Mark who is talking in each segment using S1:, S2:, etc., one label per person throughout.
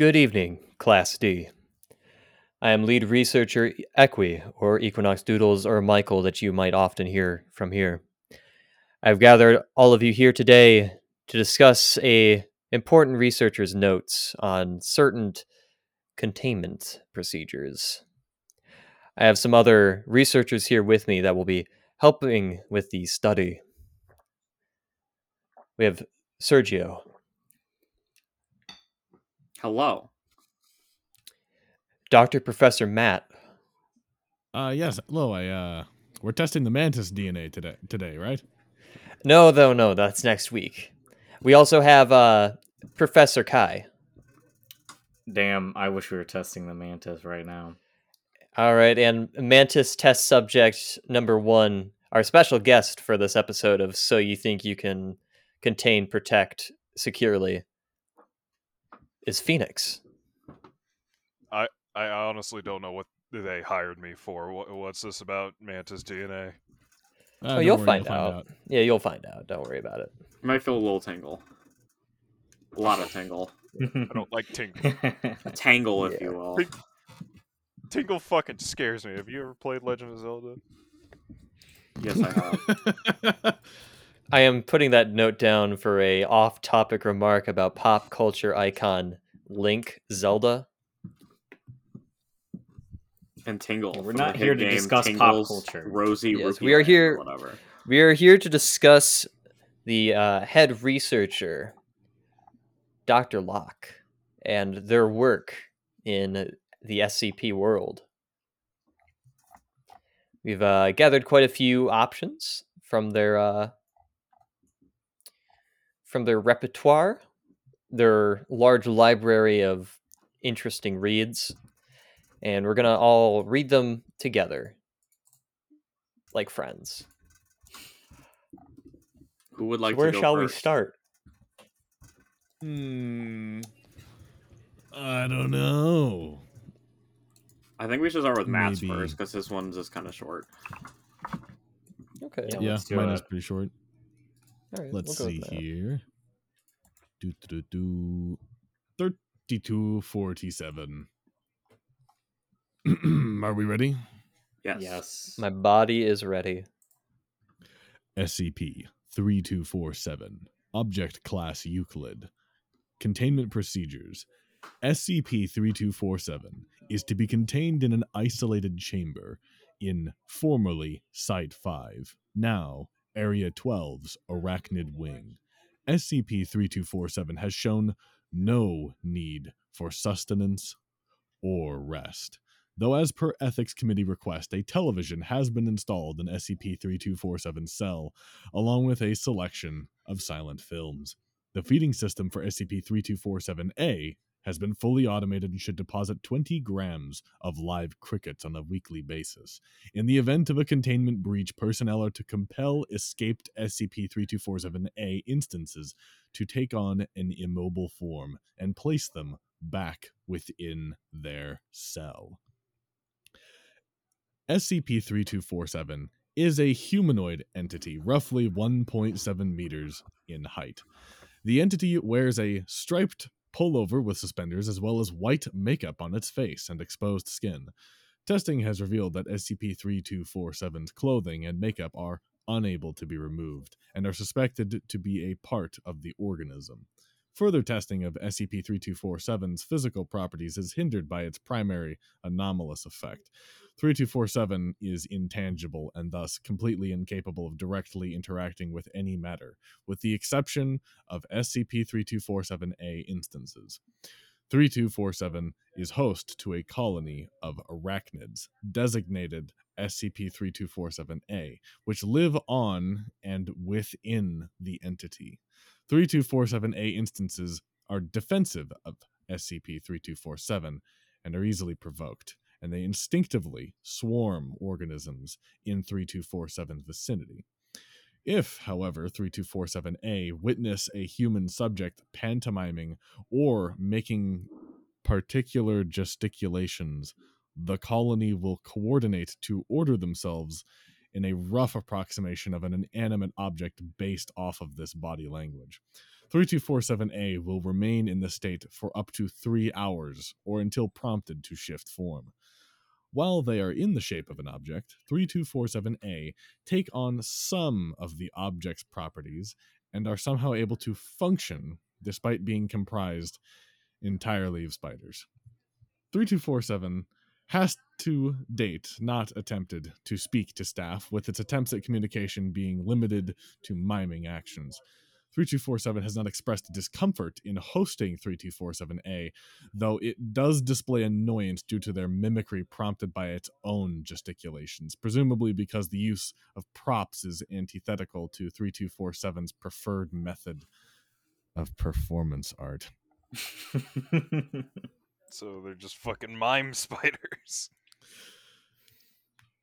S1: Good evening, Class D. I am lead researcher Equi, or Equinox Doodles, or Michael, that you might often hear from here. I've gathered all of you here today to discuss a important researcher's notes on certain containment procedures. I have some other researchers here with me that will be helping with the study. We have Sergio,
S2: Hello.
S1: Dr. Professor Matt,
S3: Uh yes, hello. I uh we're testing the mantis DNA today today, right?
S1: No, though, no, that's next week. We also have uh, Professor Kai.
S4: Damn, I wish we were testing the mantis right now.
S1: All right, and Mantis test subject number one, our special guest for this episode of So You Think You Can Contain, Protect Securely, is Phoenix.
S5: I I honestly don't know what they hired me for. What, what's this about Mantis DNA?
S3: Uh,
S1: oh,
S3: don't
S1: you'll
S3: worry,
S1: find, out. Yeah, you'll find out. Don't worry about it.
S2: You might feel a little tingle. A lot of tingle.
S5: I don't like Tingle.
S2: A tangle, if
S1: Yeah.
S2: you will.
S5: Pre- Tingle fucking scares me. Have you ever played Legend of Zelda?
S2: Yes, I have.
S1: I am putting that note down for a off-topic remark about pop culture icon Link Zelda.
S2: And tingle.
S4: We're not here to
S2: game
S4: discuss pop culture.
S2: Rosie,
S1: Yes, we are here-
S2: Whatever.
S1: We are here to discuss the uh, head researcher, Dr. Locke, and their work in the SCP world. We've uh, gathered quite a few options from their uh, from their repertoire, their large library of interesting reads, and we're gonna all read them together, like friends.
S2: Who would
S1: So
S2: like
S1: where
S2: to go
S1: shall we start?
S3: Hmm. I don't know.
S2: I think we should start with Matt's
S3: Maybe.
S2: first because this one's just kind of short.
S1: Okay.
S4: Yeah,
S3: Yeah,
S4: let's do
S3: mine
S4: it.
S3: is pretty short.
S1: All right,
S3: Let's
S1: we'll
S3: see here. Do do do do. Thirty-two forty-seven. Are we ready?
S2: Yes.
S4: Yes.
S1: My body is ready.
S3: SCP 3247, Object Class Euclid. Containment Procedures SCP 3247 is to be contained in an isolated chamber in formerly Site 5, now Area 12's Arachnid Wing. SCP 3247 has shown no need for sustenance or rest. Though, as per Ethics Committee request, a television has been installed in SCP 3247's cell, along with a selection of silent films. The feeding system for SCP 3247A has been fully automated and should deposit 20 grams of live crickets on a weekly basis. In the event of a containment breach, personnel are to compel escaped SCP 3247A instances to take on an immobile form and place them back within their cell. SCP 3247 is a humanoid entity, roughly 1.7 meters in height. The entity wears a striped pullover with suspenders as well as white makeup on its face and exposed skin. Testing has revealed that SCP 3247's clothing and makeup are unable to be removed and are suspected to be a part of the organism. Further testing of SCP 3247's physical properties is hindered by its primary anomalous effect. 3247 is intangible and thus completely incapable of directly interacting with any matter, with the exception of SCP 3247A instances. 3247 is host to a colony of arachnids designated SCP 3247A, which live on and within the entity. 3247A instances are defensive of SCP 3247 and are easily provoked, and they instinctively swarm organisms in 3247's vicinity. If, however, 3247A witness a human subject pantomiming or making particular gesticulations, the colony will coordinate to order themselves in a rough approximation of an inanimate object based off of this body language. 3247A will remain in the state for up to three hours or until prompted to shift form. While they are in the shape of an object, 3247A take on some of the object's properties and are somehow able to function despite being comprised entirely of spiders. 3247 has to date not attempted to speak to staff, with its attempts at communication being limited to miming actions. 3247 has not expressed discomfort in hosting 3247A, though it does display annoyance due to their mimicry prompted by its own gesticulations, presumably because the use of props is antithetical to 3247's preferred method of performance art.
S5: So they're just fucking mime spiders.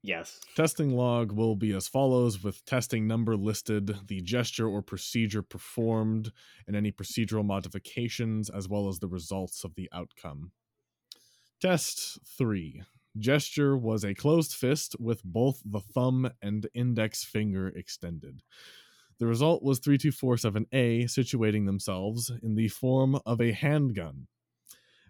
S2: Yes.
S3: Testing log will be as follows with testing number listed, the gesture or procedure performed, and any procedural modifications, as well as the results of the outcome. Test 3. Gesture was a closed fist with both the thumb and index finger extended. The result was 3247A situating themselves in the form of a handgun.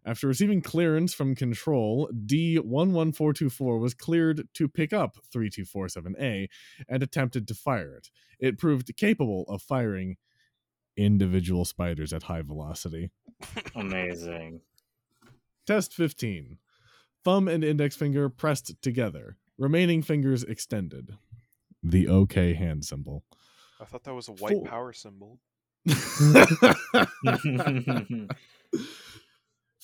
S3: After receiving clearance from control, D11424 was cleared to pick up 3247A and attempted to fire it. It proved capable of firing individual spiders at high velocity.
S2: Amazing.
S3: Test 15. Thumb and index finger pressed together, remaining fingers extended. The OK hand symbol.
S5: I thought that was a white
S3: Four.
S5: power symbol.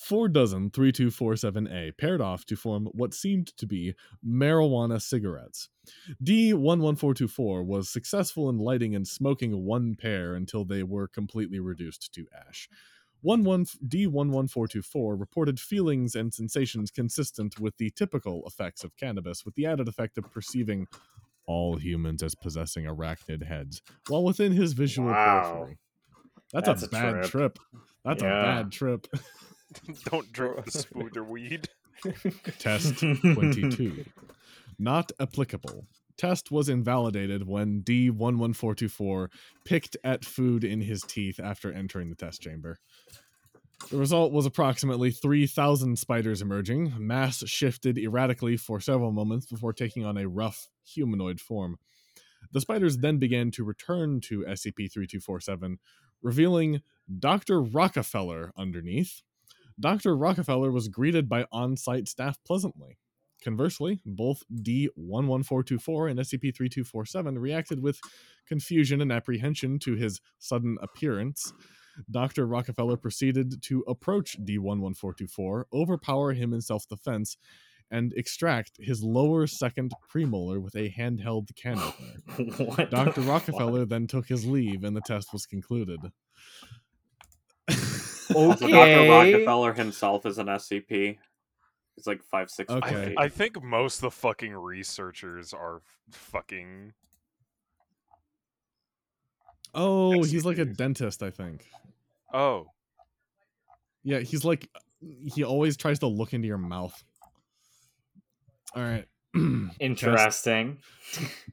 S3: Four dozen 3247A paired off to form what seemed to be marijuana cigarettes. D11424 was successful in lighting and smoking one pair until they were completely reduced to ash. 11 D11424 reported feelings and sensations consistent with the typical effects of cannabis, with the added effect of perceiving all humans as possessing arachnid heads, while within his visual
S2: Wow.
S3: periphery. That's,
S2: That's
S3: a
S2: a
S3: bad
S2: trip.
S3: trip. That's a bad trip.
S5: Don't drink the spooder weed.
S3: Test 22. Not applicable. Test was invalidated when D11424 picked at food in his teeth after entering the test chamber. The result was approximately 3,000 spiders emerging. Mass shifted erratically for several moments before taking on a rough humanoid form. The spiders then began to return to SCP 3247, revealing Dr. Rockefeller underneath. Dr. Rockefeller was greeted by on site staff pleasantly. Conversely, both D11424 and SCP 3247 reacted with confusion and apprehension to his sudden appearance. Dr. Rockefeller proceeded to approach D11424, overpower him in self defense, and extract his lower second premolar with a handheld can opener.
S2: what the
S3: Dr.
S2: fuck?
S3: Rockefeller then took his leave and the test was concluded.
S2: Also, Dr. Rockefeller himself is an SCP. He's like five six.
S3: Okay.
S2: five, eight.
S5: I think most of the fucking researchers are fucking.
S3: oh, he's like a dentist, I think.
S5: Oh,
S3: Yeah, he's like he always tries to look into your mouth. All right.
S2: Interesting.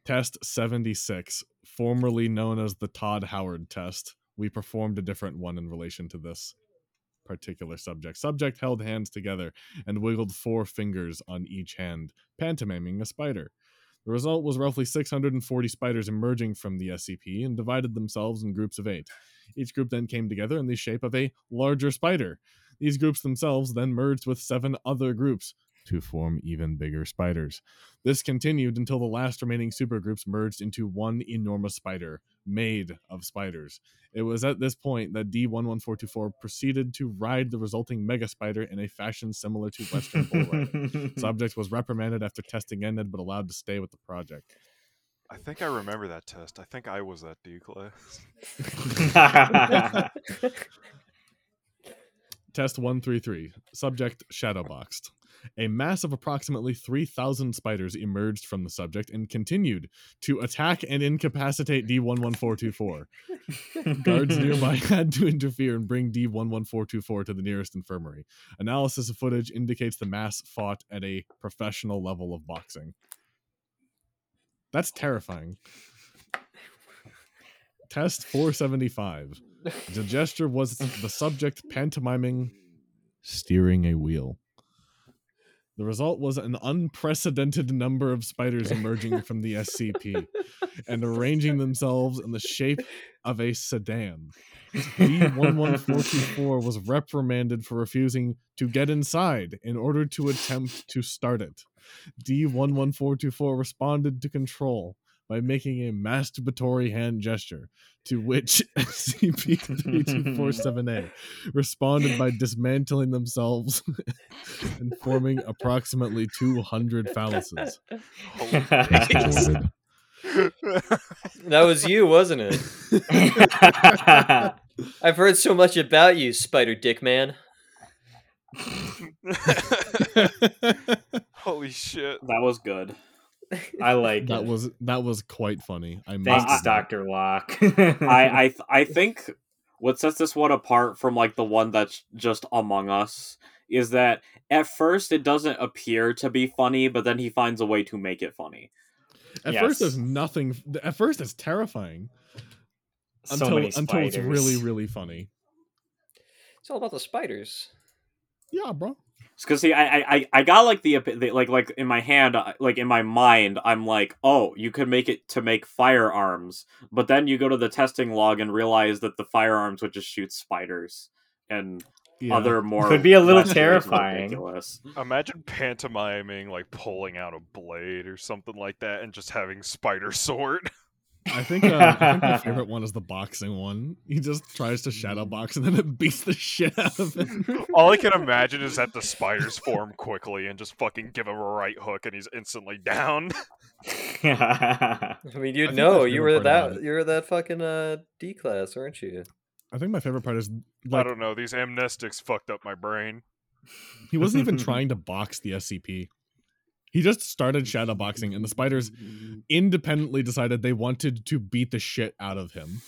S3: Test 76, formerly known as the Todd Howard test. We performed a different one in relation to this particular subject. Subject held hands together and wiggled four fingers on each hand, pantomiming a spider. The result was roughly 640 spiders emerging from the SCP and divided themselves in groups of eight. Each group then came together in the shape of a larger spider. These groups themselves then merged with seven other groups to form even bigger spiders. This continued until the last remaining supergroups merged into one enormous spider made of spiders. It was at this point that D11424 proceeded to ride the resulting mega spider in a fashion similar to Western bull riding. Subject was reprimanded after testing ended but allowed to stay with the project.
S5: I think I remember that test. I think I was that D class.
S3: Test 133. Subject shadowboxed. A mass of approximately 3,000 spiders emerged from the subject and continued to attack and incapacitate D11424. Guards nearby had to interfere and bring D11424 to the nearest infirmary. Analysis of footage indicates the mass fought at a professional level of boxing. That's terrifying. Test 475. The gesture was the subject pantomiming steering a wheel. The result was an unprecedented number of spiders emerging from the SCP and arranging themselves in the shape of a sedan. D11424 was reprimanded for refusing to get inside in order to attempt to start it. D11424 responded to control by making a masturbatory hand gesture, to which SCP-3247A responded by dismantling themselves and forming approximately 200 phalluses.
S1: that was you, wasn't it? I've heard so much about you, Spider Dick Man.
S5: Holy shit.
S2: That was good.
S4: I like
S3: that
S4: it.
S3: was that was quite funny. I must
S4: Thanks. Doctor Locke.
S2: I I I think what sets this one apart from like the one that's just Among Us is that at first it doesn't appear to be funny, but then he finds a way to make it funny.
S3: At
S4: Yes.
S3: first, there's nothing. At first, it's terrifying
S4: so
S3: until
S4: many
S3: until it's really really funny.
S1: It's all about the spiders.
S3: Yeah, bro.
S2: Because see, I, I I- I got like the, the like like in my hand, uh, like in my mind, I'm like, oh, you could make it to make firearms, but then you go to the testing log and realize that the firearms would just shoot spiders and
S3: Yeah.
S2: other more
S4: Could be a little terrifying.
S2: ridiculous.
S5: Imagine pantomiming like pulling out a blade or something like that and just having spider sword.
S3: I think, uh, I think my favorite one is the boxing one. He just tries to shadow box and then it beats the shit out of him.
S5: All I can imagine is that the spiders form quickly and just fucking give him a right hook and he's instantly down.
S1: I mean, you
S3: think
S1: know, you
S3: favorite
S1: were that you were that fucking uh D class, weren't you?
S3: I think my favorite part is
S5: I don't know. These amnestics fucked up my brain.
S3: he wasn't even trying to box the SCP. He just started shadow boxing, and the spiders independently decided they wanted to beat the shit out of him.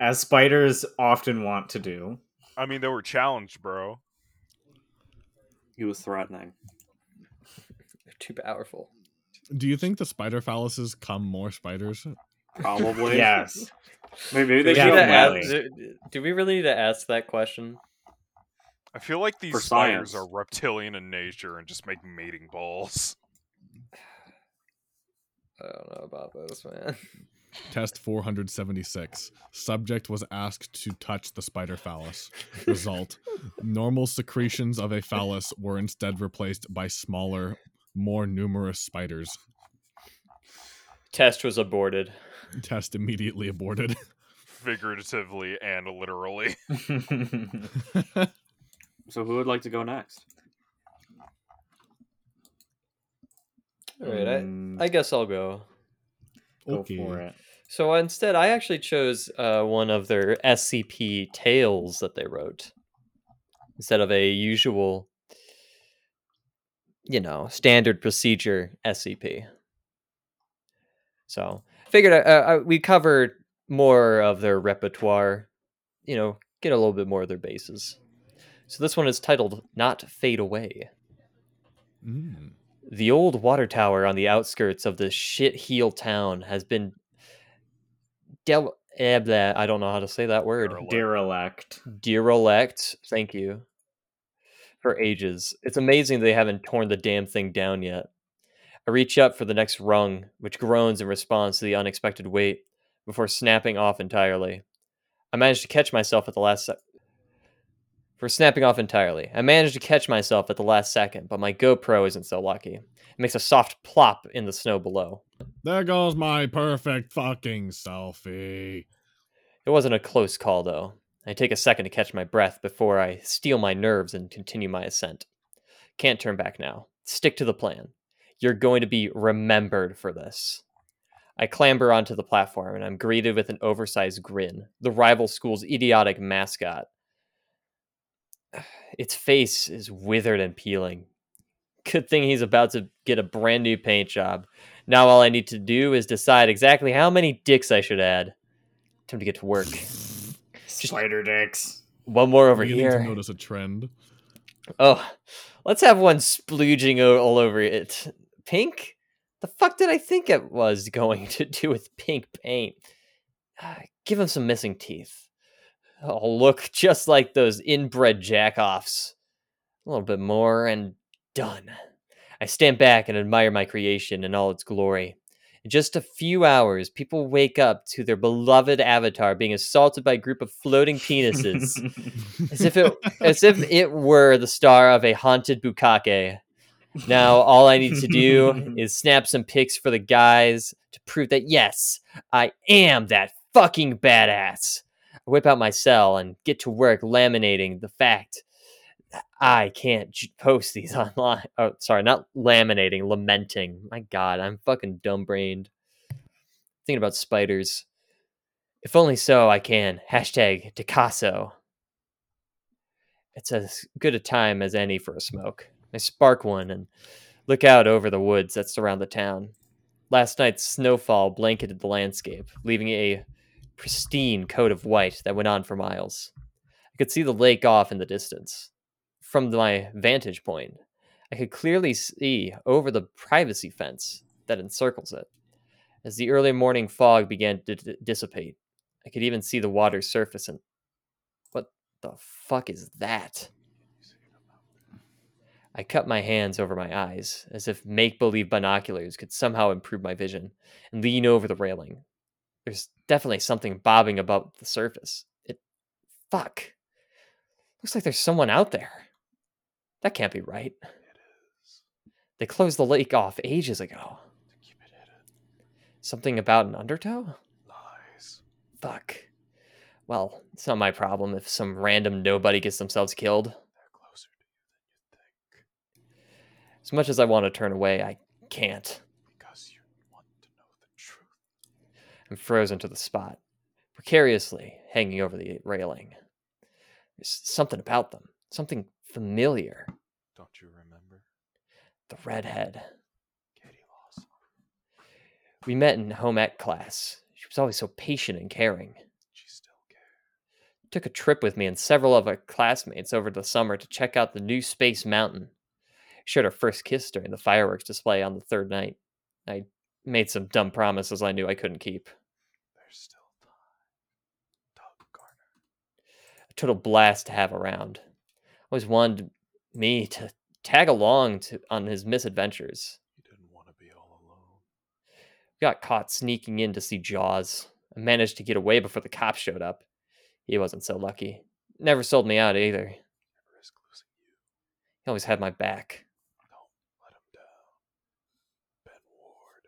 S4: As spiders often want to do.
S5: I mean, they were challenged, bro.
S2: He was threatening.
S1: They're too powerful.
S3: Do you think the spider phalluses come more spiders?
S2: Probably.
S4: Yes.
S2: Maybe
S1: Do
S2: they
S1: we,
S4: Yeah,
S2: should
S1: need
S2: have
S4: really.
S1: ask, do, do we really need to ask that question?
S5: I feel like these spiders are reptilian in nature and just make mating balls.
S1: I don't know about this, man.
S3: Test 476. Subject was asked to touch the spider phallus. Result Normal secretions of a phallus were instead replaced by smaller, more numerous spiders.
S1: Test was aborted.
S3: Test immediately aborted.
S5: Figuratively and literally.
S2: So who would like to go next?
S1: All right, I,
S4: Mm,
S1: I guess I'll go.
S4: go
S3: okay.
S4: for it.
S1: So instead, I actually chose uh, one of their SCP tales that they wrote instead of a usual, you know, standard procedure SCP. So figured uh, uh, we covered more of their repertoire, you know, get a little bit more of their bases. So this one is titled "Not Fade Away."
S3: Mm.
S1: The old water tower on the outskirts of the shit heel town has been del- eh, blah, I don't know how to say that word.
S5: Derelict.
S4: Derelict.
S1: Derelict. Thank you. For ages. It's amazing they haven't torn the damn thing down yet. I reach up for the next rung, which groans in response to the unexpected weight, before snapping off entirely. I manage to catch myself at the last sec- for snapping off entirely. I managed to catch myself at the last second, but my GoPro isn't so lucky. It makes a soft plop in the snow below.
S3: There goes my perfect fucking selfie.
S1: It wasn't a close call, though. I take a second to catch my breath before I steel my nerves and continue my ascent. Can't turn back now. Stick to the plan. You're going to be remembered for this. I clamber onto the platform and I'm greeted with an oversized grin, the rival school's idiotic mascot. Its face is withered and peeling. Good thing he's about to get a brand new paint job. Now all I need to do is decide exactly how many dicks I should add. Time to get to work.
S4: Spider dicks.
S1: One more over
S3: Beginning to
S1: here.
S3: notice a trend.
S1: Oh, let's have one splooging all over it. Pink? The fuck did I think it was going to do with pink paint? uh, give him some missing teeth. I'll look just like those inbred jackoffs. A little bit more and done. I stand back and admire my creation in all its glory. In just a few hours, people wake up to their beloved avatar being assaulted by a group of floating penises, as if it as if it were the star of a haunted bukake. Now, all I need to do is snap some pics for the guys to prove that yes, I am that fucking badass. Whip out my cell and get to work laminating the fact I can't post these online. Oh, sorry, not laminating, lamenting. My God, I'm fucking dumb brained. Thinking about spiders. If only so, I can. Hashtag Picasso. It's as good a time as any for a smoke. I spark one and look out over the woods that surround the town. Last night's snowfall blanketed the landscape, leaving a pristine coat of white that went on for miles. I could see the lake off in the distance. From my vantage point, I could clearly see over the privacy fence that encircles it. As the early morning fog began to d- dissipate, I could even see the water's surface and. What the fuck is that? I cut my hands over my eyes, as if make believe binoculars could somehow improve my vision, and lean over the railing. There's definitely something bobbing above the surface. It. Fuck. Looks like there's someone out there. That can't be right.
S5: It is.
S1: They closed the lake off ages ago.
S5: To keep it hidden.
S1: Something about an undertow?
S5: Lies.
S1: Fuck. Well, it's not my problem if some random nobody gets themselves killed.
S5: They're closer to you than you think.
S1: As much as I want to turn away, I can't.
S5: Because you want to know the truth.
S1: I'm frozen to the spot, precariously hanging over the railing. There's something about them, something familiar.
S5: Don't you remember?
S1: The redhead.
S5: Katie Lawson.
S1: We met in home ec class. She was always so patient and caring.
S5: She still cares.
S1: Took a trip with me and several of our classmates over the summer to check out the new Space Mountain. Shared our first kiss during the fireworks display on the third night. I made some dumb promises I knew I couldn't keep.
S5: There's still time. Doug Garner.
S1: A total blast to have around. Always wanted me to tag along to, on his misadventures.
S5: He didn't want to be all alone.
S1: Got caught sneaking in to see Jaws. I managed to get away before the cops showed up. He wasn't so lucky. Never sold me out either.
S5: And risk losing you.
S1: He always had my back.
S5: Don't let him down. Ben Ward.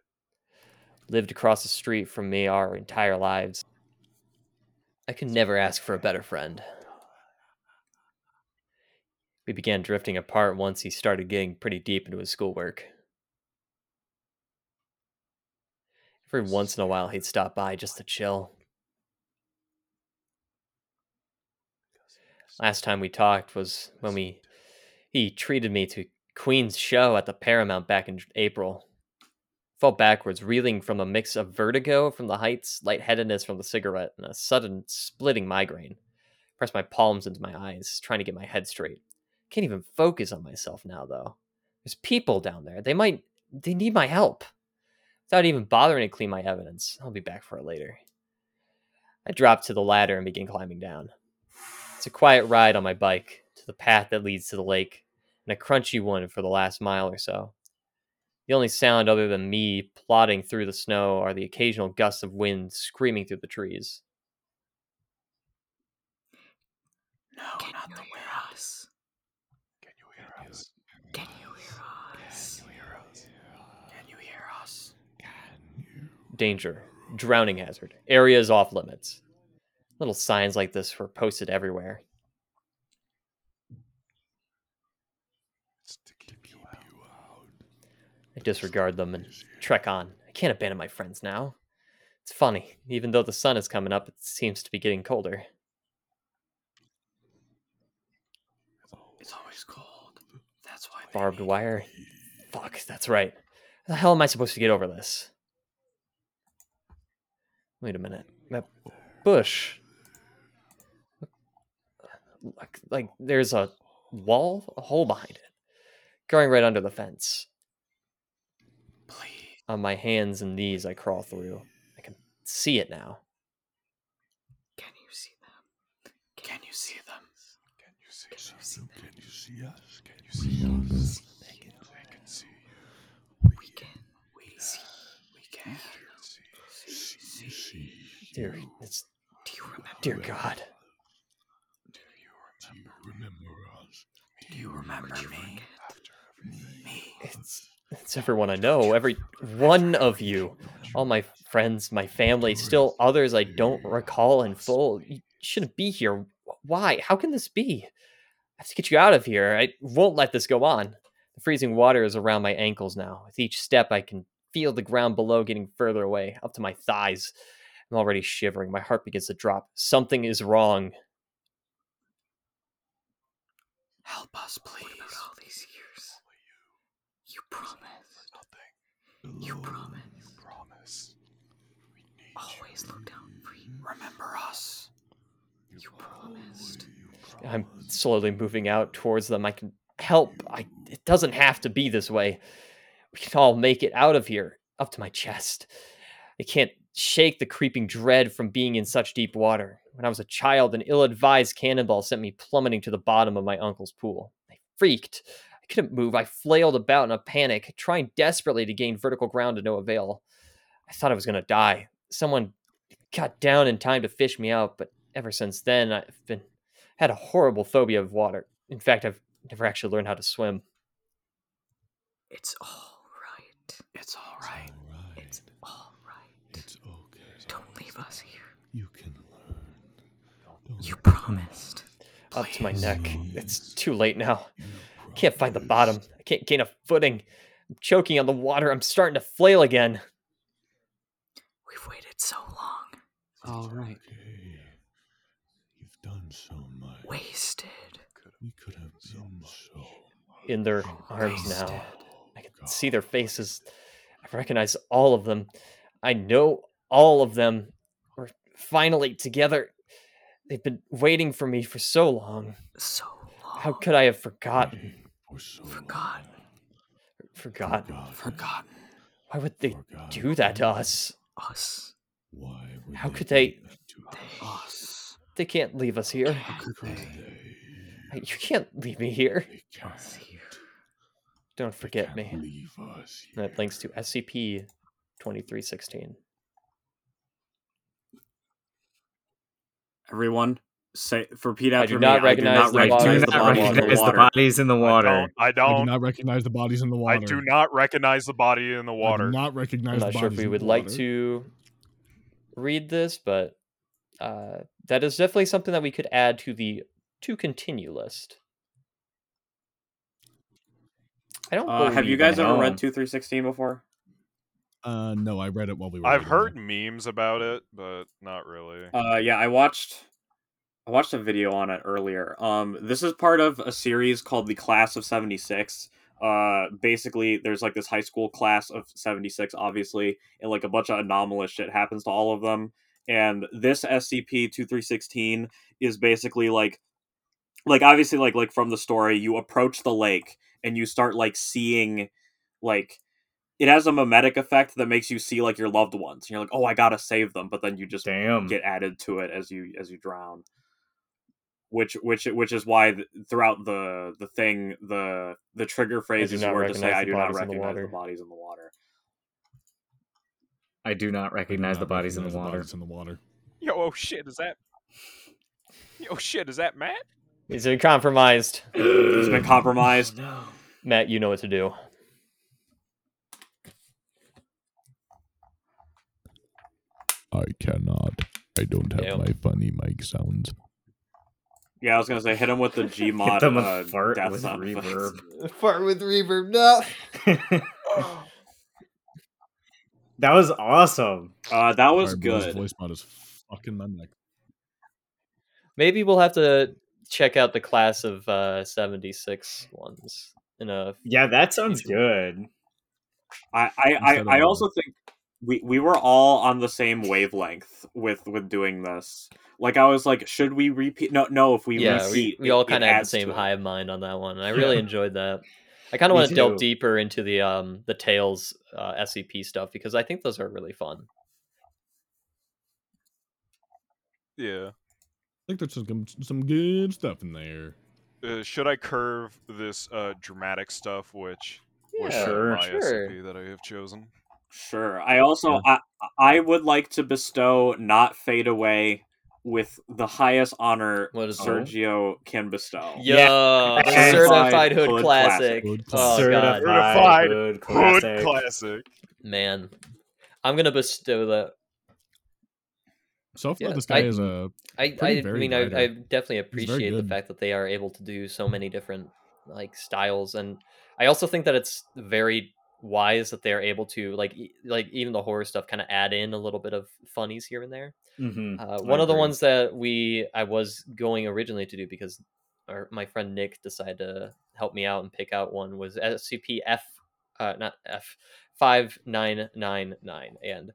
S1: Lived across the street from me our entire lives. I could never ask for a better friend. We began drifting apart once he started getting pretty deep into his schoolwork. Every once in a while, he'd stop by just to chill.
S5: Because he missed
S1: Last time we talked was when we he treated me to Queen's show at the Paramount back in April. Fell backwards, reeling from a mix of vertigo from the heights, lightheadedness from the cigarette, and a sudden splitting migraine. Pressed my palms into my eyes, trying to get my head straight. Can't even focus on myself now, though. There's people down there. They might. They need my help. Without even bothering to clean my evidence, I'll be back for it later. I dropped to the ladder and began climbing down. It's a quiet ride on my bike to the path that leads to the lake, and a crunchy one for the last mile or so. The only sound other than me plodding through the snow are the occasional gusts of wind screaming through the trees.
S2: No,
S6: Can
S2: not the
S6: hear
S2: wind.
S6: us?
S5: Can you hear us?
S6: Can you hear us?
S5: Can you hear us?
S2: Can you hear us?
S1: Danger, drowning hazard, areas off limits. Little signs like this were posted everywhere.
S5: It's to keep you out.
S1: I disregard them and trek on. I can't abandon my friends now. It's funny, even though the sun is coming up, it seems to be getting colder.
S2: It's always cold. That's why.
S1: Barbed wire. Fuck, that's right. How the hell am I supposed to get over this? Wait a minute. That bush. Like, like there's a wall, a hole behind it, going right under the fence.
S2: Please.
S1: On my hands and knees, I crawl through. I can see it now.
S6: Can you see them?
S5: Can you see us?
S3: Can you see us?
S5: can you see them? Can you see us? Can you see us? Can see they can, they can see you.
S6: We can. We see. We can.
S5: See.
S6: See.
S3: See
S1: Dear,
S3: you.
S1: it's
S6: Do you remember?
S1: dear God.
S5: Do you remember
S3: Remember us.
S6: Do you remember me?
S5: after everything?
S6: Me.
S1: It's it's everyone I know, every one of you, all my friends, my family, still others I don't recall in full. You shouldn't be here. Why? How can this be? I have to get you out of here. I won't let this go on. The freezing water is around my ankles now. With each step, I can feel the ground below getting further away, up to my thighs. I'm already shivering. My heart begins to drop. Something is wrong.
S6: Help us, please. What about all these years? You promised.
S5: Nothing.
S6: You
S3: Alone.
S6: promised.
S5: Promise. We need
S6: Always look down for you. Remember us.
S5: you.
S6: You promised.
S1: I'm slowly moving out towards them. I can help. I it doesn't have to be this way. We can all make it out of here, up to my chest. I can't shake the creeping dread from being in such deep water. When I was a child, an ill-advised cannonball sent me plummeting to the bottom of my uncle's pool. I freaked. I couldn't move. I flailed about in a panic, trying desperately to gain vertical ground to no avail. I thought I was going to die. Someone got down in time to fish me out, but ever since then, I've been had a horrible phobia of water. In fact, I've never actually learned how to swim.
S6: It's all right. It's all right.
S3: Alright.
S6: It's all right.
S3: It's okay.
S6: Don't leave us here.
S3: You can learn. Don't
S6: You promised.
S1: Up to my neck. It's too late now.
S3: You
S1: I can't find the bottom. I can't gain a footing. I'm choking on the water. I'm starting to flail again.
S6: We've waited so long. All right.
S3: Okay. You've done so much.
S6: Wasted.
S3: We could have been so.
S1: In their arms
S6: Wasted.
S1: now. Oh, I can see their faces. I recognize all of them. I know all of them. We're finally together. They've been waiting for me for so long.
S6: So long.
S1: How could I have forgotten?
S3: For so
S6: Forgotten.
S1: Forgotten.
S3: Forgotten.
S6: Forgotten.
S1: Why would they
S3: Forgotten.
S1: do that to us?
S6: Us.
S3: Why would
S1: How
S3: they
S1: could
S3: do
S1: they-
S3: that to
S6: They.
S3: us?
S6: Us.
S1: They can't leave us here.
S6: How could
S3: Could
S6: they?
S3: they?
S1: You can't leave me here.
S3: They can't.
S1: Don't
S3: They
S1: forget
S3: can't
S1: me.
S3: Leave us.
S1: That links to SCP 2316.
S2: Everyone, say repeat
S1: I
S2: after
S1: do
S2: me.
S1: not recognize the
S4: I
S1: bodies
S4: do
S1: in the
S4: not
S1: water.
S4: recognize the
S2: water.
S4: bodies in the
S5: I
S4: water.
S5: don't. I
S3: I do
S5: don't.
S3: recognize the bodies in the water.
S5: I do not recognize the body in the
S3: I do
S5: water.
S3: not recognize
S1: I'm
S3: the
S1: not sure if we would like
S3: water.
S1: to read this, but uh, that is definitely something that we could add to the to continue list. I don't.
S2: Uh, have you guys ever read two three sixteen before?
S3: Uh, no, I read it while we were.
S5: I've heard
S3: it.
S5: memes about it, but not really.
S2: Uh, yeah, I watched. I watched a video on it earlier. Um, this is part of a series called the Class of seventy six. Uh, basically, there's like this high school class of seventy six, obviously, and like a bunch of anomalous shit happens to all of them. And this SCP 2316 is basically like, like obviously like like from the story, you approach the lake and you start like seeing, like it has a mimetic effect that makes you see like your loved ones. And you're like, oh, I gotta save them, but then you just
S4: Damn.
S2: get added to it as you as you drown which which which is why th- throughout the the thing the the trigger phrases
S1: not
S2: were to say i do not
S1: bodies in the
S2: recognize the bodies in the water
S4: I do not
S3: I do
S4: recognize the
S3: not
S4: bodies in the water.
S3: bodies in the water.
S5: Yo, oh shit, is that? Yo, oh, shit, is that Matt?
S1: He's been compromised.
S2: he's been compromised oh,
S6: No.
S1: Matt, you know what to do.
S3: I cannot. I don't have
S1: Damn.
S3: my funny mic sounds.
S2: Yeah i was gonna say hit him with the gmod
S4: them a
S2: uh,
S4: fart
S2: death
S4: with
S2: sound effects.
S4: reverb.
S1: Fart with reverb. No.
S4: that was awesome.
S2: uh that was
S3: Sorry,
S2: good
S3: Voice mod is fucking my neck.
S1: Maybe we'll have to check out the class of uh, 76 ones in a
S4: Yeah, that sounds good.
S2: i i i, I
S3: uh,
S2: also think we we were all on the same wavelength with with doing this like i was like should we repeat no no if we
S1: yeah, we,
S2: repeat
S1: we
S2: it-
S1: all kind of had the same
S2: high
S1: hive mind on that one. and I really enjoyed that. I kind of want to delve deeper into the um the Tales uh, SCP stuff because I think those are really fun.
S5: Yeah.
S3: I think there's some some good stuff in there.
S5: Uh, should I curve this uh, dramatic stuff, which was
S1: Yeah,
S4: Sure.
S5: my
S1: sure.
S5: SCP that I have chosen?
S2: Sure. I also I I would like to bestow not fade away with the highest honor
S1: What is that?
S2: Sergio can bestow.
S1: Yo,
S4: Yeah.
S1: certified hood,
S2: Hood
S1: classic.
S2: classic.
S3: Hood
S1: Oh
S3: classic.
S5: Certified
S4: hood
S5: Hood
S4: classic.
S5: classic.
S1: man, I'm gonna bestow that.
S3: So far,
S1: Yeah,
S3: this guy
S1: I-
S3: is a
S1: I,
S3: Pretty
S1: I
S3: varied
S1: mean, I. I definitely appreciate the fact that they are able to do so many different like styles, and I also think that it's very wise that they are able to like e- like even the horror stuff kind of add in a little bit of funnies here and there.
S4: Mhm.
S1: Uh, one of the ones that we I was going originally to do because our, my friend Nick decided to help me out and pick out one was SCP F uh, not F five nine nine nine and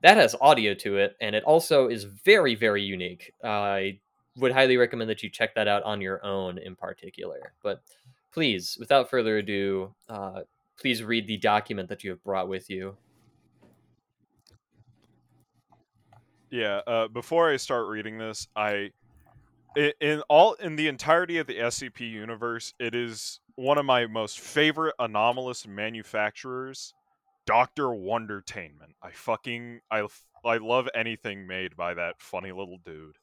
S1: that has audio to it and it also is very very unique. I would highly recommend that you check that out on your own in particular. But please, without further ado, uh, please read the document that you have brought with you.
S5: Yeah. Uh, before I start reading this, I in all in the entirety of the SCP universe, it is one of my most favorite anomalous manufacturers, Doctor Wondertainment. I fucking I I love anything made by that funny little dude.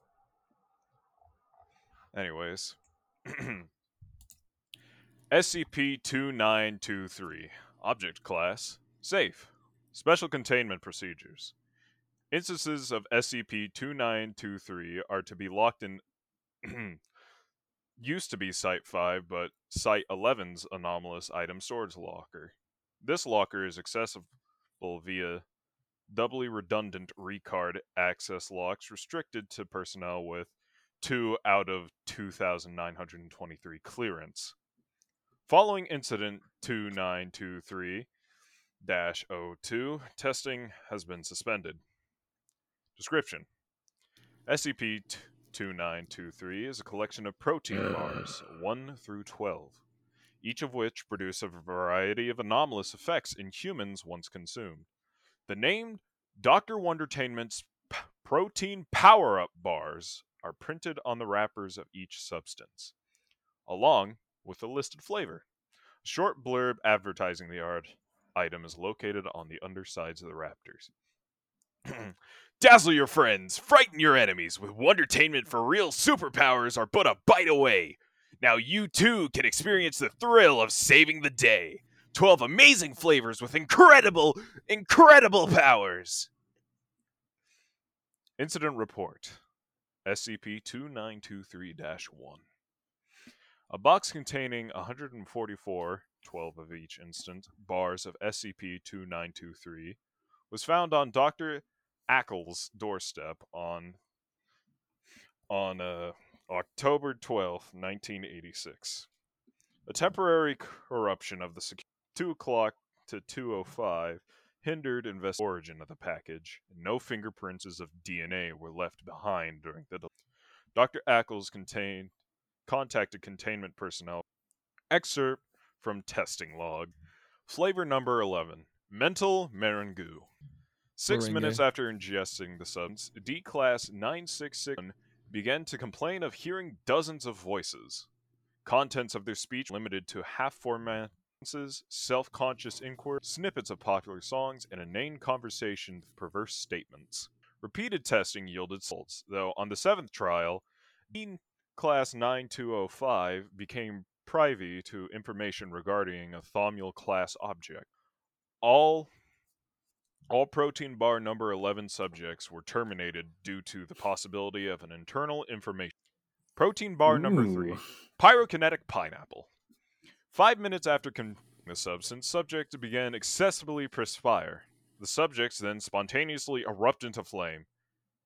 S5: Anyways, SCP 2923 Object Class Safe Special Containment Procedures Instances of SCP 2923 are to be locked in. used to be Site 5, but Site 11's anomalous item storage locker. This locker is accessible via doubly redundant recard access locks restricted to personnel with 2 out of 2,923 clearance. Following Incident 2923 02, testing has been suspended. Description SCP 2923 is a collection of protein bars, 1 through 12, each of which produce a variety of anomalous effects in humans once consumed. The name Dr. Wondertainment's p- protein power up bars are printed on the wrappers of each substance, along with a listed flavor. A short blurb advertising the art item is located on the undersides of the raptors. Dazzle your friends, frighten your enemies with Wondertainment for real superpowers are but a bite away. Now you too can experience the thrill of saving the day. 12 amazing flavors with incredible, incredible powers. Incident Report SCP 2923 1. A box containing 144, 12 of each instant, bars of SCP 2923 was found on Dr. Ackles' doorstep on on uh, October 12, 1986. A temporary corruption of the sec- 2 o'clock to 205 hindered invest origin of the package, and no fingerprints of DNA were left behind during the del- Dr. Ackles contained contacted containment personnel. Excerpt from testing log. Flavor number 11. Mental Marangu. Six
S3: Meringue.
S5: minutes after ingesting the substance, D Class 9661 began to complain of hearing dozens of voices. Contents of their speech limited to half format sentences, self-conscious inquiry, snippets of popular songs, and inane conversation with perverse statements. Repeated testing yielded results, though on the seventh trial, D Class 9205 became privy to information regarding a Thaumiel class object. All all protein bar number 11 subjects were terminated due to the possibility of an internal information. Protein bar number 3,
S4: Ooh.
S5: pyrokinetic pineapple. Five minutes after consuming the substance, subjects began excessively perspire. The subjects then spontaneously erupt into flame.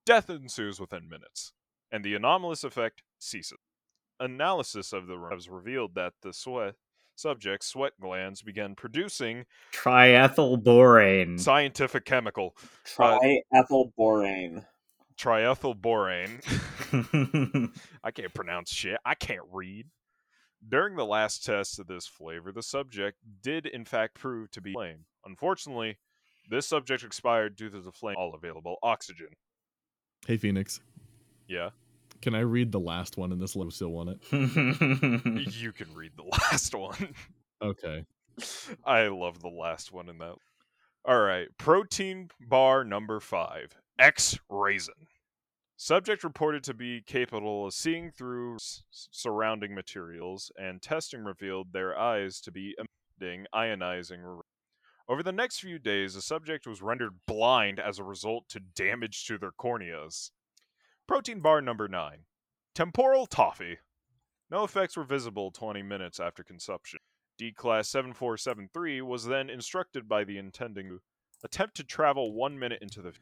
S5: Death ensues within minutes, and the anomalous effect ceases. Analysis of the has revealed that the sweat subject's sweat glands began producing
S4: Triethylborane.
S5: scientific chemical Uh,
S2: Triethylborane.
S5: triethylborane. I can't pronounce shit. I can't read. During the last test of this flavor, the subject did in fact prove to be flame. Unfortunately, this subject expired due to the flame all available oxygen.
S3: Hey Phoenix,
S5: Yeah.
S3: Can I read the last one in this? Low still want it.
S5: you can read the last one.
S3: Okay.
S5: I love the last one in that. All right, protein bar number five X raisin. Subject reported to be capable of seeing through s- surrounding materials, and testing revealed their eyes to be emitting ionizing. ra- Over the next few days, the subject was rendered blind as a result to damage to their corneas. Protein bar number nine Temporal toffee. No effects were visible 20 minutes after consumption. D Class 7473 was then instructed by the intending attempt to travel one minute into the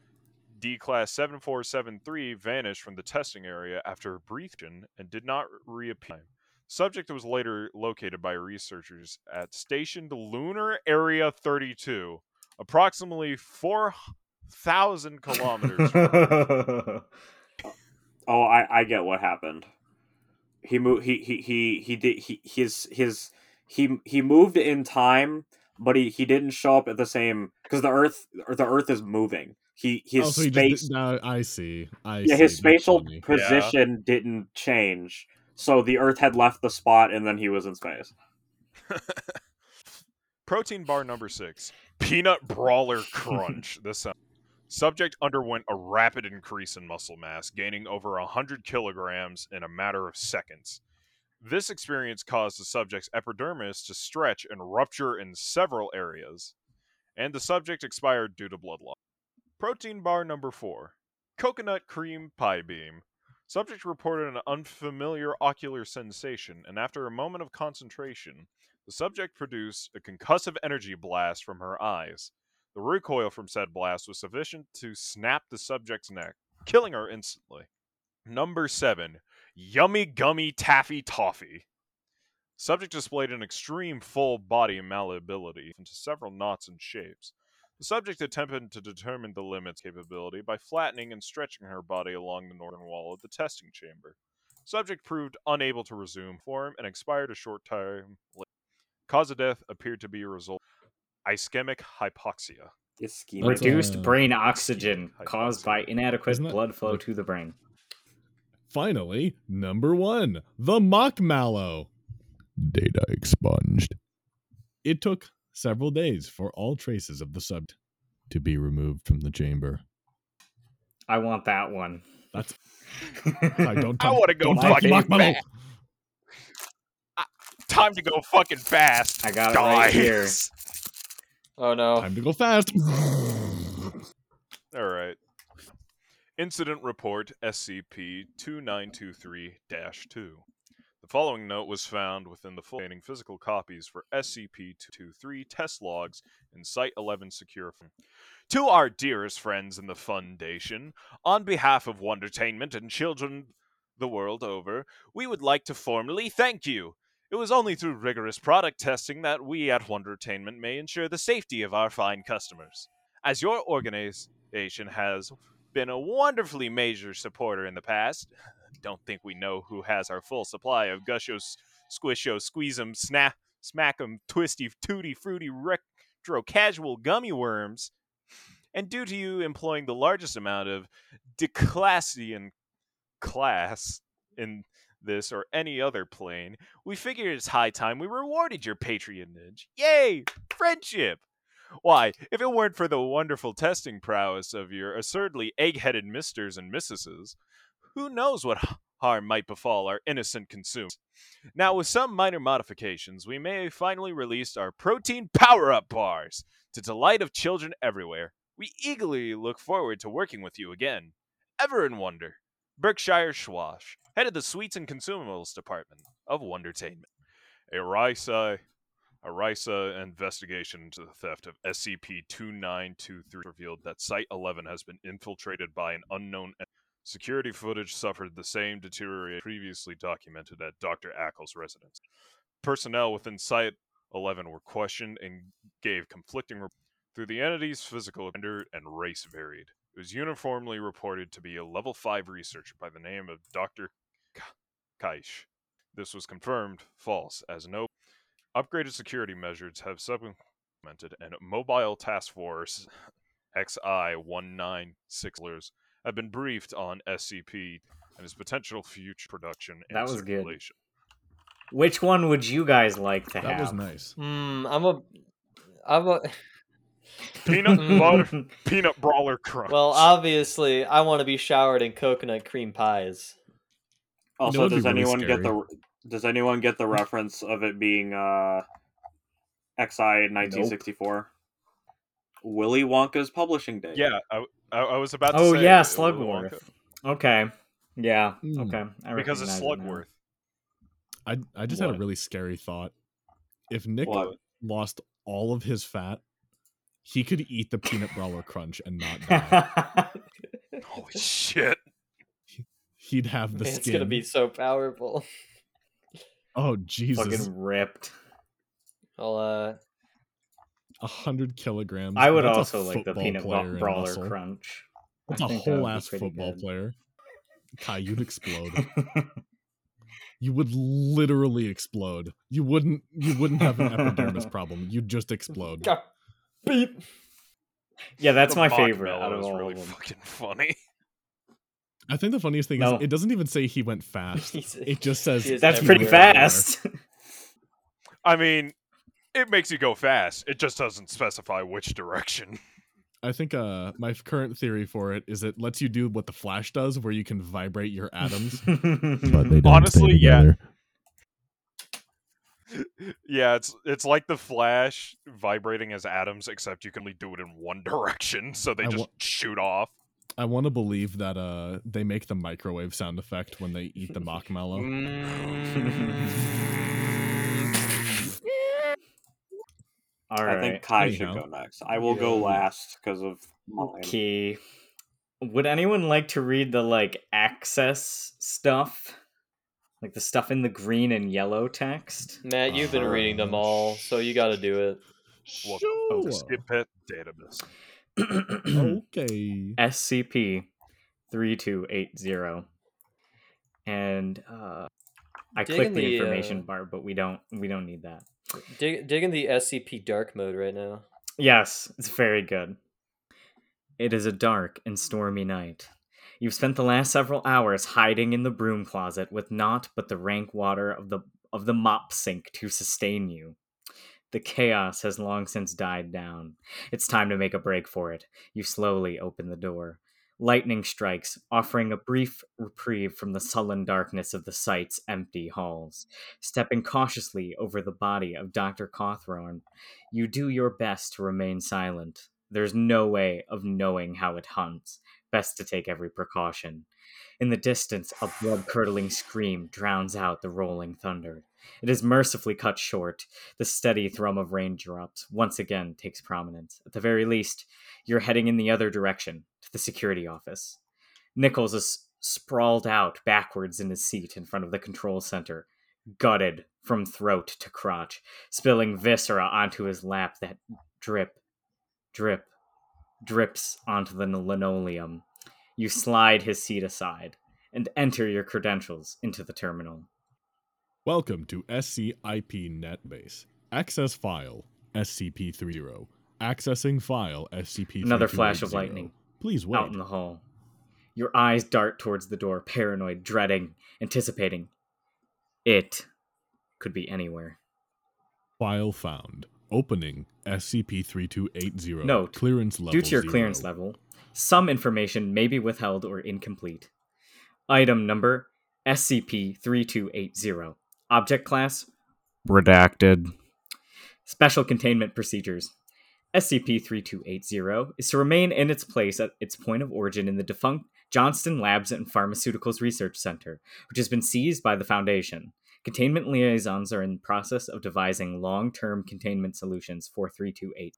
S5: D Class 7473 vanished from the testing area after a brief and did not reappear. Subject was later located by researchers at stationed Lunar Area 32, approximately 4,000 kilometers. from
S2: Oh, I, I get what happened. He moved. He he he he did. He his his he he moved in time, but he he didn't show up at the same because the Earth or the Earth is moving. He his
S3: oh, so he
S2: space.
S3: just, now I see. I
S2: yeah,
S3: see.
S2: his spatial
S3: funny.
S2: position didn't change, so the Earth had left the spot, and then he was in space.
S5: Protein bar number six Peanut Brawler Crunch. this sound. Subject underwent a rapid increase in muscle mass, gaining over 100 kilograms in a matter of seconds. This experience caused the subject's epidermis to stretch and rupture in several areas, and the subject expired due to blood loss. Protein bar number four Coconut Cream Pie Beam. Subject reported an unfamiliar ocular sensation, and after a moment of concentration, the subject produced a concussive energy blast from her eyes. The recoil from said blast was sufficient to snap the subject's neck, killing her instantly. Number 7. Yummy Gummy Taffy Toffee. Subject displayed an extreme full body malleability into several knots and shapes. The subject attempted to determine the limits capability by flattening and stretching her body along the northern wall of the testing chamber. Subject proved unable to resume form and expired a short time later. Cause of death appeared to be a result ischemic hypoxia.
S2: Ischemic.
S4: Reduced
S3: uh,
S4: brain oxygen caused by inadequate
S3: that-
S4: blood flow to the brain.
S3: Finally, number one, the mock mallow. Data expunged. It took several days for all traces of the sub to be removed from the chamber.
S4: I want that one.
S3: That's I don't.
S5: I wanna go
S3: don't
S5: fucking
S3: mock mallow.
S5: back. Time to go fucking fast.
S4: I got it right here.
S5: guys.
S1: Oh no.
S3: Time to go fast.
S5: All right. Incident report SCP 2923 2. The following note was found within the full containing physical copies for SCP 223 test logs in Site 11 secure. To our dearest friends in the Foundation, on behalf of Wondertainment and children the world over, we would like to formally thank you. It was only through rigorous product testing that we at Wondertainment may ensure the safety of our fine customers. As your organization has been a wonderfully major supporter in the past, don't think we know who has our full supply of Gusho, S- Squisho, Squeeze 'em, Snap, Smack 'em, Twisty, Tutti, Fruity, Retro, Casual Gummy Worms. And due to you employing the largest amount of Declassian class in this or any other plane, we figured it's high time we rewarded your patronage. Yay! Friendship! Why, if it weren't for the wonderful testing prowess of your absurdly egg headed misters and missuses, who knows what harm might befall our innocent consumers? Now, with some minor modifications, we may finally release our protein power up bars to delight of children everywhere. We eagerly look forward to working with you again. Ever in wonder, Berkshire Schwash, head of the Sweets and Consumables Department of Wondertainment. A RISA, a RISA investigation into the theft of SCP-2923 revealed that Site 11 has been infiltrated by an unknown Security footage suffered the same deterioration previously documented at Dr. Ackles' residence. Personnel within Site 11 were questioned and gave conflicting reports. Through the entity's physical gender and race varied. It was uniformly reported to be a level 5 researcher by the name of Dr. K- Kaish. This was confirmed false, as no upgraded security measures have supplemented, and Mobile Task Force XI 196 have been briefed on SCP and its potential future production and
S4: That was good.
S5: circulation.
S4: Which one would you guys like to
S3: That
S4: have?
S3: That was nice.
S1: Hmm. I'm a. I'm a.
S5: Peanut
S1: Mm.
S5: butter, peanut brawler crunch.
S1: Well, obviously, I want to be showered in coconut cream pies.
S2: Also,
S3: what'd be
S2: does
S3: really
S2: anyone get the does anyone get the reference of it being uh XI 1964? Willy Wonka's publishing day.
S5: yeah, I, I, I was about to
S4: oh
S5: say
S4: yeah,
S5: Willy Wonka,
S4: Slugworth. Okay. Yeah.
S3: Mm.
S4: Okay. I
S5: because it's
S4: recognize it now.
S5: Slugworth.
S3: I I just had a really scary thought. If Nick
S2: What?
S3: lost all of his fat, he could eat the peanut brawler crunch and not die.
S5: Holy shit!
S3: He'd have the
S1: it's
S3: skin.
S1: It's gonna be so powerful.
S3: Oh Jesus!
S4: Fucking ripped.
S1: I'll uh.
S3: A hundred kilograms.
S4: I would
S3: That's
S4: also like the peanut
S3: player
S4: bra-
S3: in
S4: brawler
S3: muscle.
S4: crunch.
S3: That's
S4: I
S3: a
S4: think that
S3: whole ass football
S4: good.
S3: player. Kai, you'd explode. you would literally explode. You wouldn't. You wouldn't have an epidermis problem. You'd just explode.
S1: Beep.
S4: yeah, that's
S5: The
S4: my favorite
S5: That
S4: out of
S5: is
S4: all
S5: really fucking funny.
S3: I think the funniest thing
S4: No.
S3: is it doesn't even say he went fast. It just says
S4: That's pretty fast.
S5: I mean, it makes you go fast. It just doesn't specify which direction.
S3: I think uh my current theory for it is it lets you do what the Flash does, where you can vibrate your atoms. but they don't
S5: Honestly, yeah. Yeah, it's it's like the Flash vibrating as atoms, except you can only do it in one direction, so they
S3: I
S5: just
S3: wa-
S5: shoot off.
S3: I want to believe that uh they make the microwave sound effect when they eat the mock mallow.
S4: All
S2: I think Kai should go next. I will go last because of mine.
S4: Okay. Would anyone like to read the like access stuff? Like the stuff in the green and yellow text?
S1: Matt, you've been reading them all, so you got to do it.
S5: Welcome to
S3: Sure.
S5: SCIP Net Database.
S3: Okay.
S4: SCP 3280. And uh I
S1: Dig
S4: clicked the,
S1: the,
S4: information
S1: uh,
S4: bar, but we don't we don't need that.
S1: Dig, dig in the SCP dark mode right now.
S4: Yes, it's very good. It is a dark and stormy night. You've spent the last several hours hiding in the broom closet with naught but the rank water of the of the mop sink to sustain you. The chaos has long since died down. It's time to make a break for it. You slowly open the door. Lightning strikes, offering a brief reprieve from the sullen darkness of the site's empty halls. Stepping cautiously over the body of Dr. Cawthorne, you do your best to remain silent. There's no way of knowing how it hunts. Best to take every precaution. In the distance, a blood curdling scream drowns out the rolling thunder. It is mercifully cut short. The steady thrum of raindrops once again takes prominence. At the very least, you're heading in the other direction, to the security office. Nichols is sprawled out backwards in his seat in front of the control center, gutted from throat to crotch, spilling viscera onto his lap that drip, drip, drips onto the linoleum. You slide his seat aside and enter your credentials into the terminal.
S3: Welcome to SCIP NetBase. Access file SCP-30. Accessing file SCP.
S4: Another flash of lightning.
S3: Please wait.
S4: Out in the hall. Your eyes dart towards the door, paranoid, dreading, anticipating. It could be anywhere.
S3: File found. Opening SCP-3280.
S4: Note,
S3: Clearance level.
S4: Due to your
S3: zero.
S4: clearance level, some information may be withheld or incomplete. Item number SCP 3280. Object class Redacted. Special containment procedures. SCP 3280 is to remain in its place at its point of origin in the defunct Johnston Labs and Pharmaceuticals Research Center, which has been seized by the Foundation. Containment liaisons are in the process of devising long term containment solutions for 328.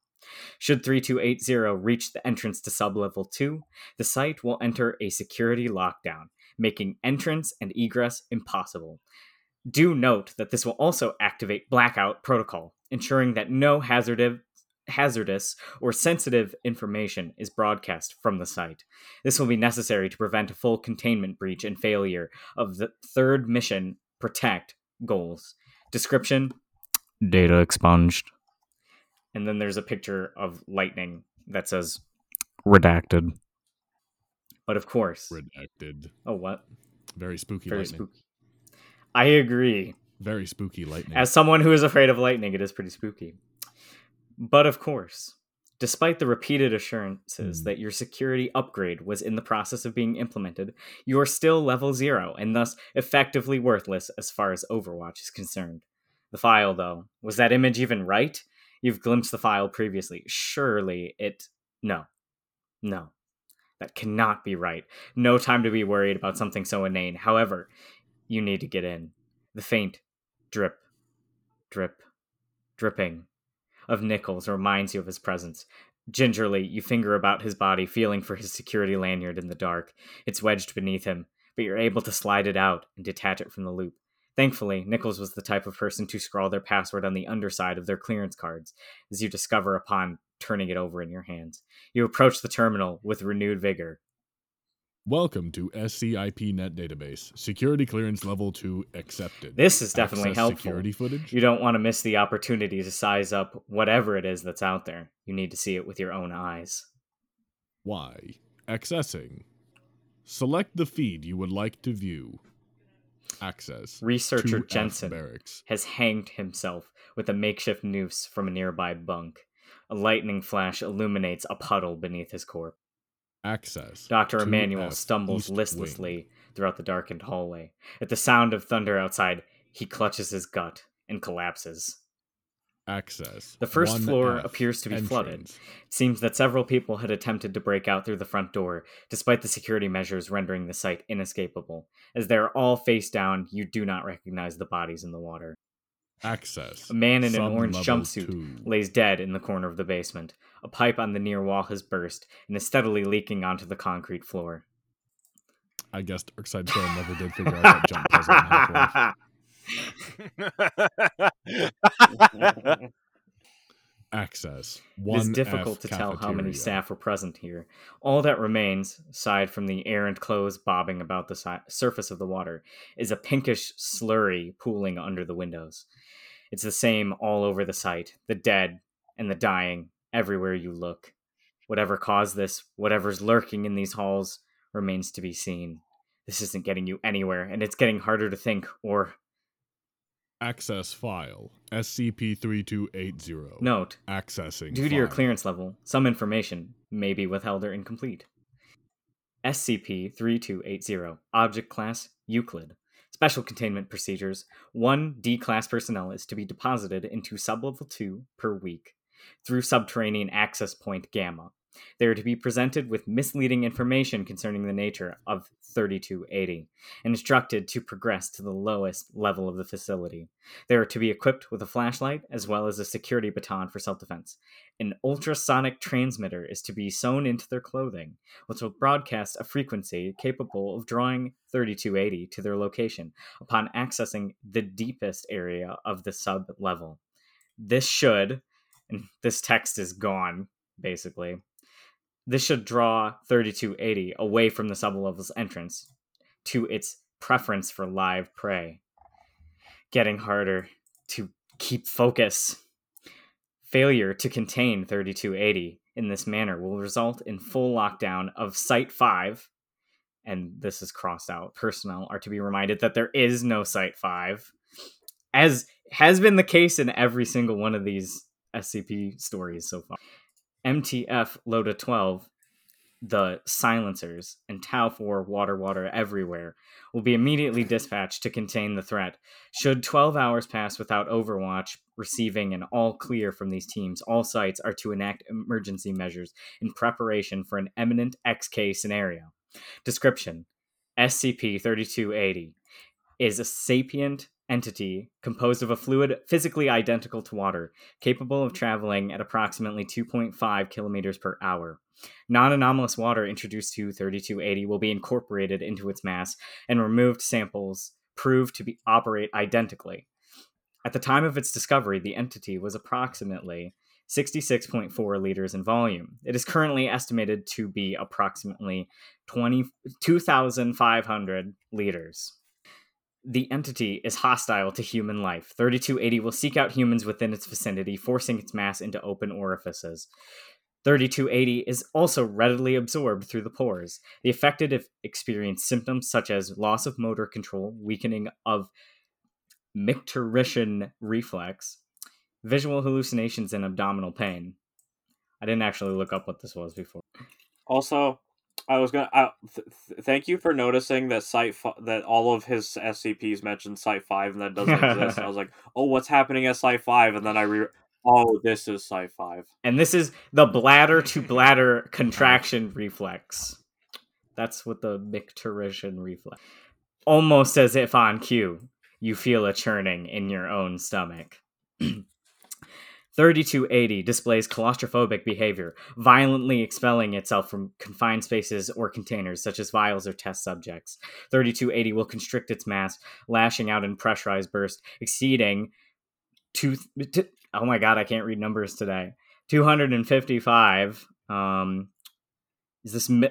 S4: Should 3280 reach the entrance to sublevel 2, the site will enter a security lockdown, making entrance and egress impossible. Do note that this will also activate Blackout Protocol, ensuring that no hazardous, hazardous or sensitive information is broadcast from the site. This will be necessary to prevent a full containment breach and failure of the third mission Protect goals. Description Data expunged. And then there's a picture of lightning that says redacted. But of course.
S3: Redacted.
S4: Oh, what?
S3: Very spooky
S4: Very
S3: lightning.
S4: spooky. I agree.
S3: Very spooky lightning.
S4: As someone who is afraid of lightning, it is pretty spooky. But of course, despite the repeated assurances
S3: Hmm.
S4: that your security upgrade was in the process of being implemented, you are still level zero and thus effectively worthless as far as Overwatch is concerned. The file, though, was that image even right? You've glimpsed the file previously. Surely it. No. No. That cannot be right. No time to be worried about something so inane. However, you need to get in. The faint drip, drip, dripping of Nichols reminds you of his presence. Gingerly, you finger about his body, feeling for his security lanyard in the dark. It's wedged beneath him, but you're able to slide it out and detach it from the loop. Thankfully, Nichols was the type of person to scrawl their password on the underside of their clearance cards, as you discover upon turning it over in your hands. You approach the terminal with renewed vigor.
S3: Welcome to SCIP Net Database. Security clearance level 2 accepted.
S4: This is definitely
S3: Access
S4: helpful.
S3: Security footage?
S4: You don't want to miss the opportunity to size up whatever it is that's out there. You need to see it with your own eyes.
S3: Why? Accessing. Select the feed you would like to view. Access.
S4: Researcher Jensen
S3: Barracks.
S4: has hanged himself with a makeshift noose from a nearby bunk. A lightning flash illuminates a puddle beneath his corpse.
S3: Access.
S4: Dr.
S3: 2F
S4: Emmanuel stumbles
S3: East Wing.
S4: listlessly throughout the darkened hallway. At the sound of thunder outside, he clutches his gut and collapses.
S3: Access.
S4: The first
S3: 1F
S4: floor appears to be flooded.
S3: entrance.
S4: It seems that several people had attempted to break out through the front door, despite the security measures rendering the site inescapable. As they are all face down, you do not recognize the bodies in the water.
S3: Access.
S4: A man in an orange jumpsuit
S3: two.
S4: lays dead in the corner of the basement. A pipe on the near wall has burst and is steadily leaking onto the concrete floor.
S3: I guess Darkside Film never did figure out that jump puzzle in. Access.
S4: It is
S3: 1F
S4: difficult to tell how many staff were present here. All that remains, aside from the errant clothes bobbing about the si- surface of the water, is a pinkish slurry pooling under the windows. It's the same all over the site the dead and the dying, everywhere you look. Whatever caused this, whatever's lurking in these halls, remains to be seen. This isn't getting you anywhere, and it's getting harder to think or
S3: Access file. SCP-3280.
S4: note.
S3: Accessing
S4: Due to your clearance level, some information may be withheld or incomplete. SCP 3280, Object Class Euclid. Special containment procedures. One D class personnel is to be deposited into Sublevel 2 per week through Subterranean Access Point Gamma. They are to be presented with misleading information concerning the nature of 3280 and instructed to progress to the lowest level of the facility. They are to be equipped with a flashlight as well as a security baton for self defense. An ultrasonic transmitter is to be sewn into their clothing, which will broadcast a frequency capable of drawing 3280 to their location upon accessing the deepest area of the sub level. This should, and this text is gone, basically. This should draw 3280 away from the sublevel's entrance to its preference for live prey. Getting harder to keep focus. Failure to contain 3280 in this manner will result in full lockdown of Site 5. And this is crossed out. Personnel are to be reminded that there is no Site 5, as has been the case in every single one of these SCP stories so far. MTF Lambda 12, the silencers, and Tau 4 Water Water Everywhere will be immediately dispatched to contain the threat. Should 12 hours pass without Overwatch receiving an all clear from these teams, all sites are to enact emergency measures in preparation for an imminent XK scenario. Description SCP 3280 is a sapient entity composed of a fluid physically identical to water, capable of traveling at approximately 2.5 kilometers per hour. Non anomalous water introduced to 3280 will be incorporated into its mass, and removed samples prove to be, operate identically. At the time of its discovery, the entity was approximately 66.4 liters in volume. It is currently estimated to be approximately 20 2,500 liters. The entity is hostile to human life. 3280 will seek out humans within its vicinity, forcing its mass into open orifices. 3280 is also readily absorbed through the pores. The affected experience symptoms such as loss of motor control, weakening of micturition reflex, visual hallucinations, and abdominal pain. I didn't actually look up what this was before.
S2: Also, I was gonna. I, th- th- thank you for noticing that site fi- that all of his SCPs mentioned site five and that doesn't exist. I was like, oh, what's happening at site five? And then I re. Oh, this is site five.
S4: And this is the bladder to bladder contraction reflex. That's what the micturition reflex. Almost as if on cue, you feel a churning in your own stomach. 3280 displays claustrophobic behavior, violently expelling itself from confined spaces or containers, such as vials or test subjects. 3280 will constrict its mass, lashing out in pressurized bursts, exceeding two. T- oh my god, I can't read numbers today. 255. Um, is this. Mi-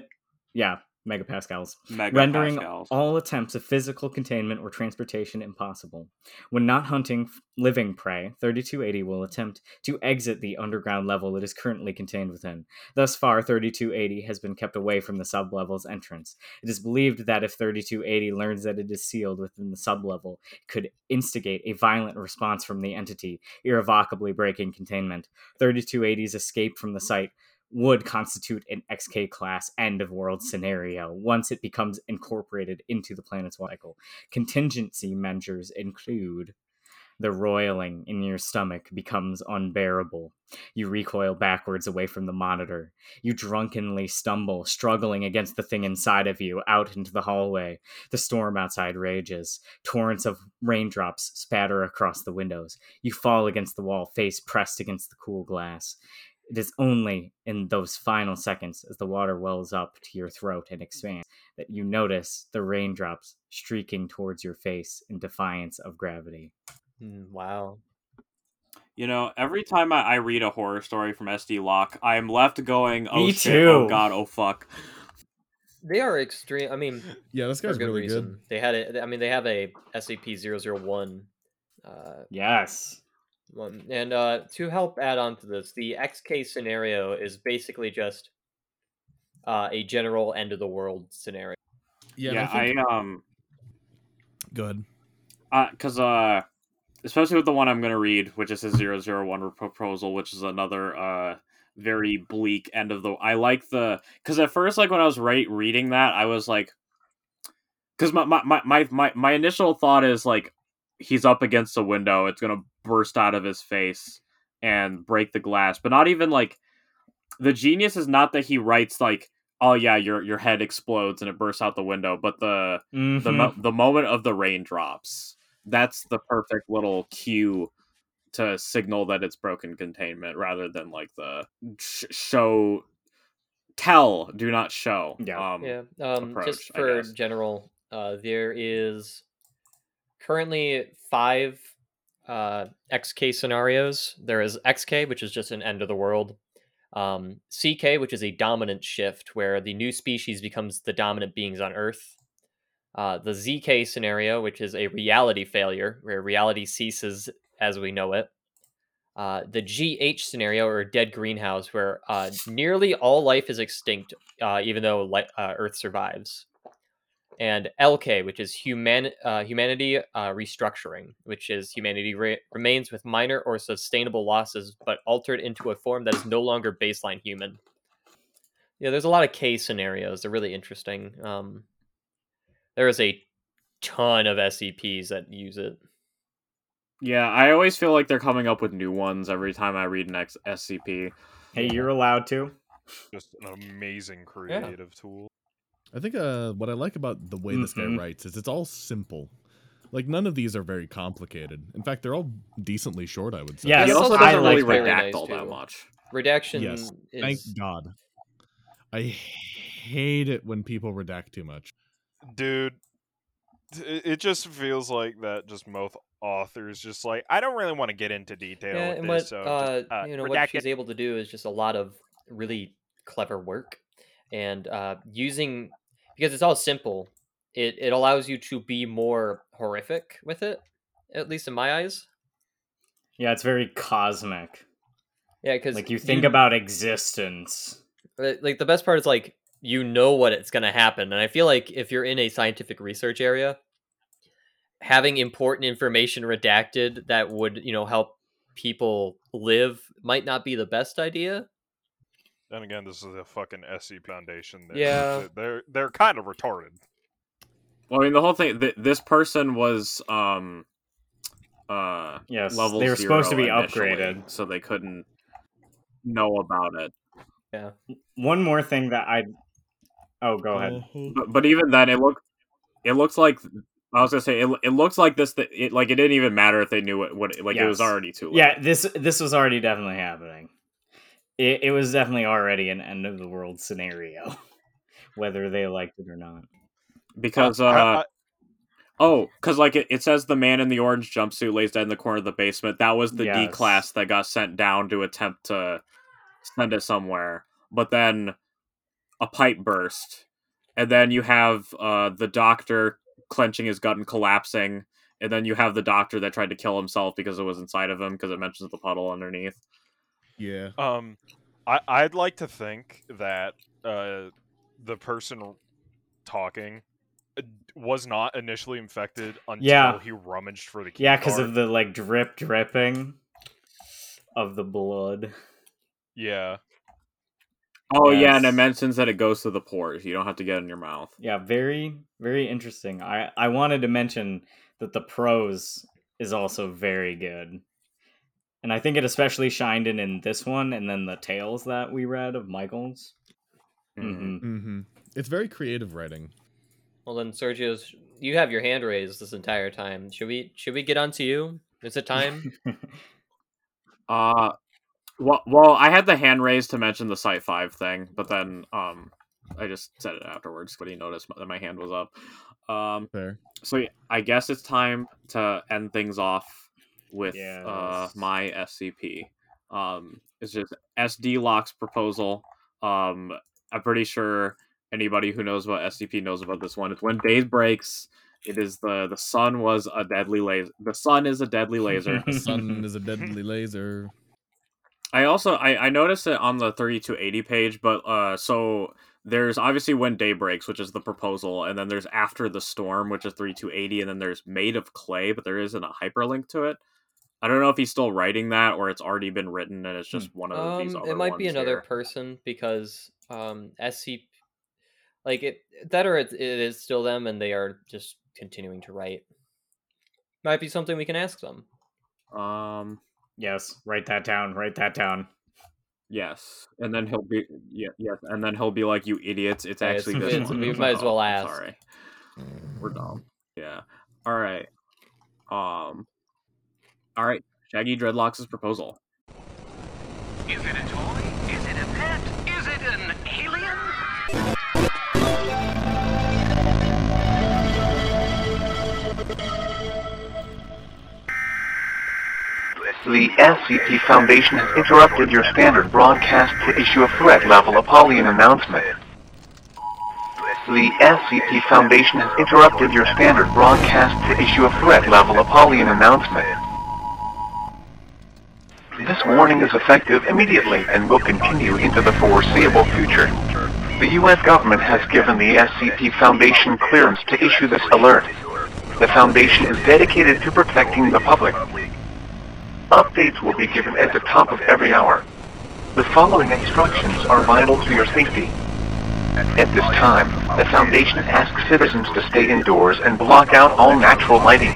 S4: yeah, megapascals rendering all attempts of physical containment or transportation impossible. When not hunting living prey, 3280 will attempt to exit the underground level it is currently contained within. Thus far, 3280 has been kept away from the sublevel's entrance. It is believed that if 3280 learns that it is sealed within the sublevel, it could instigate a violent response from the entity, irrevocably breaking containment. 3280's escape from the site would constitute an XK class end of world scenario once it becomes incorporated into the planet's cycle. Contingency measures include the roiling in your stomach becomes unbearable. You recoil backwards away from the monitor. You drunkenly stumble, struggling against the thing inside of you, out into the hallway. The storm outside rages. Torrents of raindrops spatter across the windows. You fall against the wall, face pressed against the cool glass. It is only in those final seconds, as the water wells up to your throat and expands, that you notice the raindrops streaking towards your face in defiance of gravity.
S1: Mm, wow.
S2: You know, every time I, I read a horror story from SD Locke, I am left going, "Oh
S4: Me
S2: shit! Oh
S4: too.
S2: god! Oh fuck!"
S1: They are extreme. I mean,
S3: Yeah, this guy's
S1: good
S3: really
S1: reason.
S3: good.
S1: They had it. I mean, they have a SCP-001. Uh,
S4: Yes.
S1: One. And uh, to help add on to this, the XK scenario is basically just uh, a general end of the world scenario.
S3: Yeah,
S2: Yeah,
S3: I think,
S2: I um,
S3: Good. ahead.
S2: because uh, especially with the one I'm gonna read, which is his 001 proposal, which is another uh very bleak end of the. I like the because at first, like when I was right reading that, I was like, because my, my my my my my initial thought is like he's up against a window, it's gonna burst out of his face and break the glass, but not even like the genius is not that he writes like. Oh yeah, your your head explodes and it bursts out the window. But the the
S4: Mhm.
S2: mo- the moment of the raindrops that's the perfect little cue to signal that it's broken containment rather than like the sh- show tell do not show
S4: Yeah.
S2: um
S1: Yeah. Um,
S2: approach,
S1: just for general, uh, there is currently five uh, XK scenarios. There is XK, which is just an end of the world. Um, CK, which is a dominant shift, where the new species becomes the dominant beings on Earth. Uh, the ZK scenario, which is a reality failure, where reality ceases as we know it. Uh, the GH scenario, or dead greenhouse, where uh, nearly all life is extinct, uh, even though li- uh, Earth survives. And LK, which is human uh, humanity uh, restructuring, which is humanity re- remains with minor or sustainable losses, but altered into a form that is no longer baseline human. Yeah, there's a lot of K scenarios. They're really interesting. Um, there is a ton of SCPs that use it.
S2: yeah i always feel like they're coming up with new ones every time i read an X- scp
S4: Hey, you're allowed to.
S5: Just an amazing creative tool.
S3: I think uh, what I like about the way this guy
S4: Mhm.
S3: writes is it's all simple. Like none of these are very complicated. In fact, they're all decently short. I would say.
S4: Yeah,
S2: he also
S1: also
S2: doesn't
S4: I
S2: really
S4: like
S1: very
S2: redact
S1: nice,
S2: all that much
S1: Redaction
S3: Yes,
S1: is
S3: Thank God. I hate it when people redact too much.
S5: Dude, it, it just feels like that just most authors just like, I don't really want to get into detail
S1: yeah,
S5: with
S1: and
S5: this,
S1: what
S5: so
S1: uh,
S5: just, uh,
S1: you know what she's
S5: it.
S1: able to do is just a lot of really clever work, and uh, using because it's all simple. It it allows you to be more horrific with it, at least in my eyes.
S4: Yeah, it's very cosmic.
S1: Yeah, because
S4: Like you think about existence.
S1: like the best part is like you know what it's going to happen, and I feel like if you're in a scientific research area, having important information redacted that would you know help people live might not be the best idea.
S5: Then again, this is a fucking SC Foundation. They're,
S1: Yeah.
S5: they're they're kind of retarded.
S2: Well, I mean, the whole thing. Th- this person was um, uh,
S4: Yes,
S2: level.
S4: they were supposed to be upgraded.
S2: so they couldn't know about it. Yeah.
S4: One more thing that I Oh, go ahead.
S2: But, but even then, it looked. It looks like I was gonna say it. It looks like this. That it like it didn't even matter if they knew what. what like it was already too late.
S4: Yeah, this this was already definitely happening. It, it was definitely already an end of the world scenario, whether they liked it or not.
S2: because
S5: I-
S2: uh,
S5: I-
S2: oh, because like it, it says the man in the orange jumpsuit lays dead in the corner of the basement. That was the D class that got sent down to attempt to send it somewhere, but then a pipe burst, and then you have uh the doctor clenching his gut and collapsing. And then you have the doctor that tried to kill himself because it was inside of him because it mentions the puddle underneath.
S3: Yeah.
S5: Um, I I'd like to think that uh the person talking uh, was not initially infected until
S4: Yeah.
S5: he rummaged for the key
S4: Yeah, because of the like drip dripping of the blood.
S5: yeah.
S2: Oh yeah, and it mentions that it goes to the pores. You don't have to get it in your mouth.
S4: Yeah, very very interesting. I I wanted to mention that the prose is also very good. And I think it especially shined in in this one and then the tales that we read of Michael's.
S2: Mhm.
S4: hmm
S3: hmm It's very creative writing.
S1: Well then, Sergio's you have your hand raised this entire time. Should we should we get on to you? Is it time?
S2: Uh, well, well, I had the hand raised to mention the Site Five thing, but then um, I just said it afterwards. But he noticed that my hand was up. Um,
S3: Fair.
S2: so yeah, I guess it's time to end things off with uh my SCP. Um, it's just SD Locke's proposal. Um, I'm pretty sure anybody who knows about SCP knows about this one. It's when day breaks. It is the the sun was a deadly laser. The sun is a deadly laser.
S3: The sun is a deadly laser.
S2: I also I, I noticed it on the 3280 page, but uh so there's obviously when day breaks, which is the proposal, and then there's after the storm, which is 3280, and then there's made of clay, but there isn't a hyperlink to it. I don't know if he's still writing that or it's already been written and it's just one of these
S1: um,
S2: other
S1: it might be another
S2: here.
S1: person because um SC like it that or it, it is still them and they are just continuing to write. Might be something we can ask them.
S2: Um
S4: yes, write that down, write that down.
S2: yes. And then he'll be yeah, yes, and then he'll be like, You idiots, it's
S1: Yeah,
S2: actually
S1: it's-
S2: this
S1: it's-
S2: one.
S1: we might
S2: like,
S1: as well
S2: "Oh,
S1: ask."
S2: Sorry. We're dumb. Yeah. Alright. Um Alright. Shaggy Dreadlocks' proposal.
S7: Is it a toy? Is it a pet? Is it an alien?
S8: The SCP Foundation has interrupted your standard broadcast to issue a threat level Apollyon announcement. The SCP Foundation has interrupted your standard broadcast to issue a threat level Apollyon announcement. This warning is effective immediately and will continue into the foreseeable future. The U.S. government has given the SCP Foundation clearance to issue this alert. The Foundation is dedicated to protecting the public. Updates will be given at the top of every hour. The following instructions are vital to your safety. At this time, the Foundation asks citizens to stay indoors and block out all natural lighting.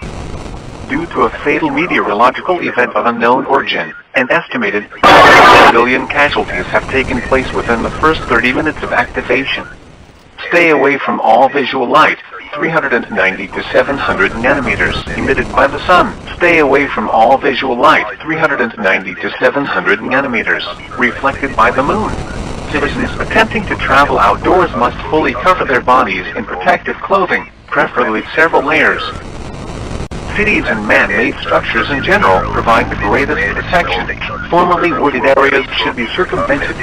S8: Due to a fatal meteorological event of unknown origin, an estimated 1 million casualties have taken place within the first 30 minutes of activation. Stay away from all visual light, 390 to 700 nanometers emitted by the sun. Stay away from all visual light, 390 to 700 nanometers reflected by the moon. Citizens attempting to travel outdoors must fully cover their bodies in protective clothing, preferably several layers. Cities and man-made structures in general provide the greatest protection. Formerly wooded areas should be circumvented.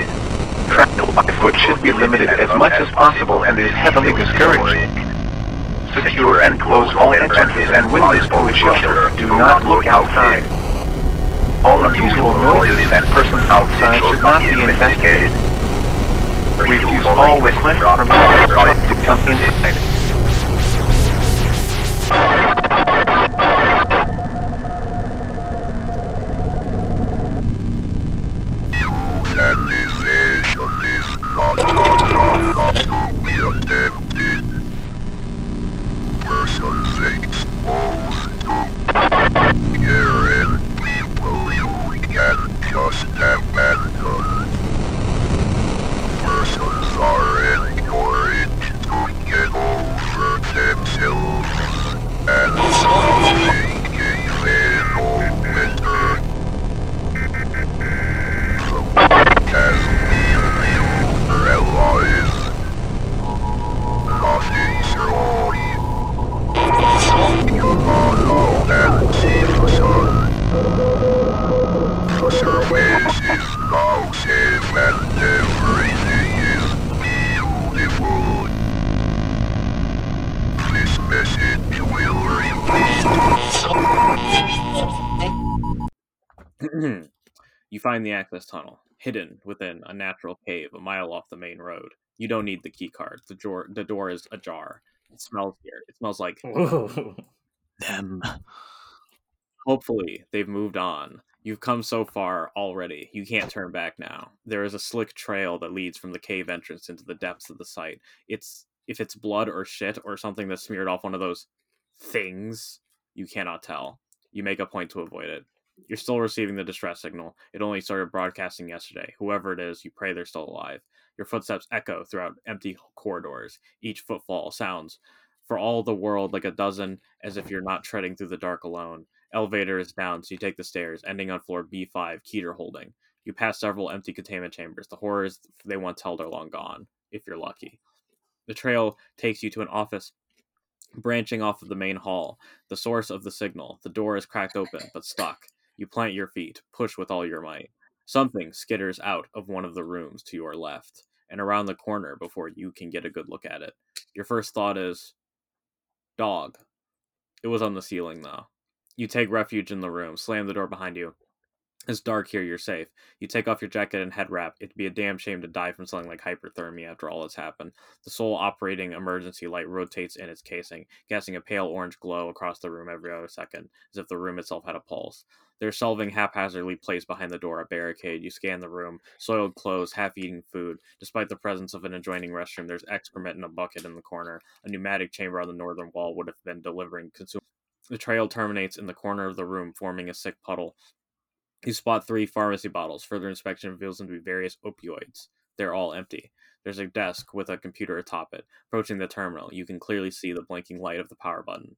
S8: Travel by foot should be limited as much as possible and is heavily discouraged. Secure and close all entrances and windows to the shelter. Do not look outside. All unusual noises and persons outside should not be investigated. Refuse all requests from outside to come inside.
S2: Find the access tunnel, hidden within a natural cave a mile off the main road. You don't need the key card. The door, the door is ajar. It smells here. It smells like.
S6: Them.
S2: Hopefully, they've moved on. You've come so far already. You can't turn back now. There is a slick trail that leads from the cave entrance into the depths of the site. It's if it's blood or shit or something that's smeared off one of those things, you cannot tell. You make a point to avoid it. You're still receiving the distress signal. It only started broadcasting yesterday. Whoever it is, you pray they're still alive. Your footsteps echo throughout empty corridors. Each footfall sounds for all the world like a dozen, as if you're not treading through the dark alone. Elevator is down, so you take the stairs, ending on floor B5, Keter holding. You pass several empty containment chambers. The horrors they once held are long gone, if you're lucky. The trail takes you to an office branching off of the main hall, the source of the signal. The door is cracked open, but stuck. You plant your feet, push with all your might. Something skitters out of one of the rooms to your left and around the corner before you can get a good look at it. Your first thought is dog. It was on the ceiling, though. You take refuge in the room, slam the door behind you. It's dark here, you're safe. You take off your jacket and head wrap. It'd be a damn shame to die from something like hyperthermia after all that's happened. The sole operating emergency light rotates in its casing, casting a pale orange glow across the room every other second, as if the room itself had a pulse. There's shelving haphazardly placed behind the door, a barricade. You scan the room, soiled clothes, half eaten food. Despite the presence of an adjoining restroom, there's excrement in a bucket in the corner. A pneumatic chamber on the northern wall would have been delivering consumer. The trail terminates in the corner of the room, forming a sick puddle. You spot three pharmacy bottles. Further inspection reveals them to be various opioids. They're all empty. There's a desk with a computer atop it. Approaching the terminal, you can clearly see the blinking light of the power button.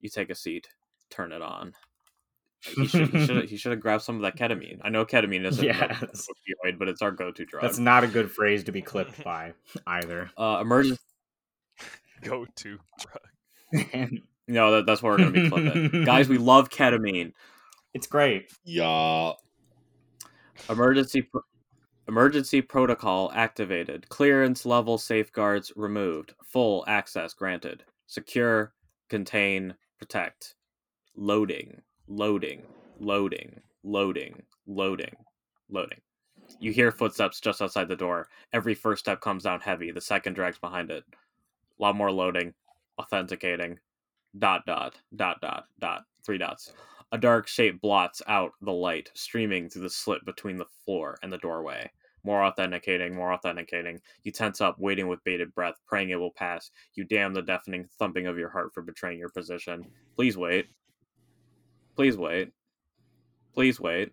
S2: You take a seat, turn it on. He should, he should, he should have grabbed some of that ketamine. I know ketamine isn't an
S4: Yes.
S2: opioid, but it's our go-to drug.
S4: That's not a good phrase to be clipped by either.
S2: uh, emergency.
S5: Go to drug.
S2: No, that, that's what we're gonna be clipping, guys. We love ketamine.
S4: it's great.
S3: Yeah.
S2: Emergency pro- emergency protocol activated. Clearance level safeguards removed. Full access granted. Secure, contain, protect. Loading, loading, loading, loading, loading, loading. You hear footsteps just outside the door. Every first step comes down heavy. The second drags behind it. A lot more loading, authenticating. Dot dot dot dot dot. Three dots. A dark shape blots out the light, streaming through the slit between the floor and the doorway. More authenticating, more authenticating. You tense up, waiting with bated breath, praying it will pass. You damn the deafening thumping of your heart for betraying your position. Please wait. Please wait. Please wait.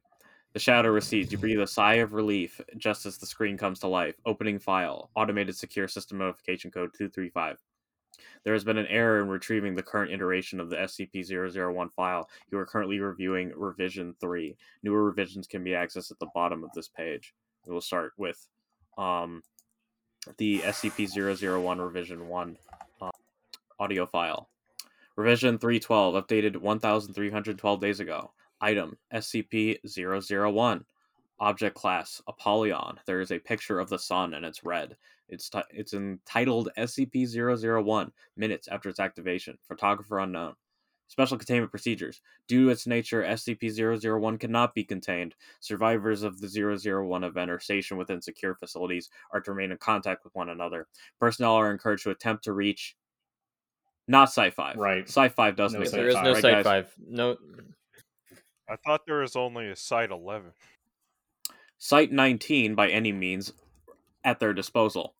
S2: The shadow recedes. You breathe a sigh of relief just as the screen comes to life. Opening file. Automated secure system notification code 235. There has been an error in retrieving the current iteration of the SCP-001 file. You are currently reviewing revision 3. Newer revisions can be accessed at the bottom of this page. We will start with um, the SCP-001 revision 1 uh, audio file. Revision 312, updated 1,312 days ago. Item SCP-001. Object class Apollyon. There is a picture of the sun and it's red. It's ti it's entitled SCP-001. Minutes after its activation. Photographer unknown. Special containment procedures. Due to its nature, SCP-001 cannot be contained. Survivors of the 001 event are stationed within secure facilities are to remain in contact with one another. Personnel are encouraged to attempt to reach not Sci-5.
S4: Right.
S2: Sci-5 doesn't
S4: No
S2: exist.
S1: There is no
S2: right,
S1: Site 5. No.
S5: I thought there was only a Site 11.
S2: Site 19 by any means at their disposal.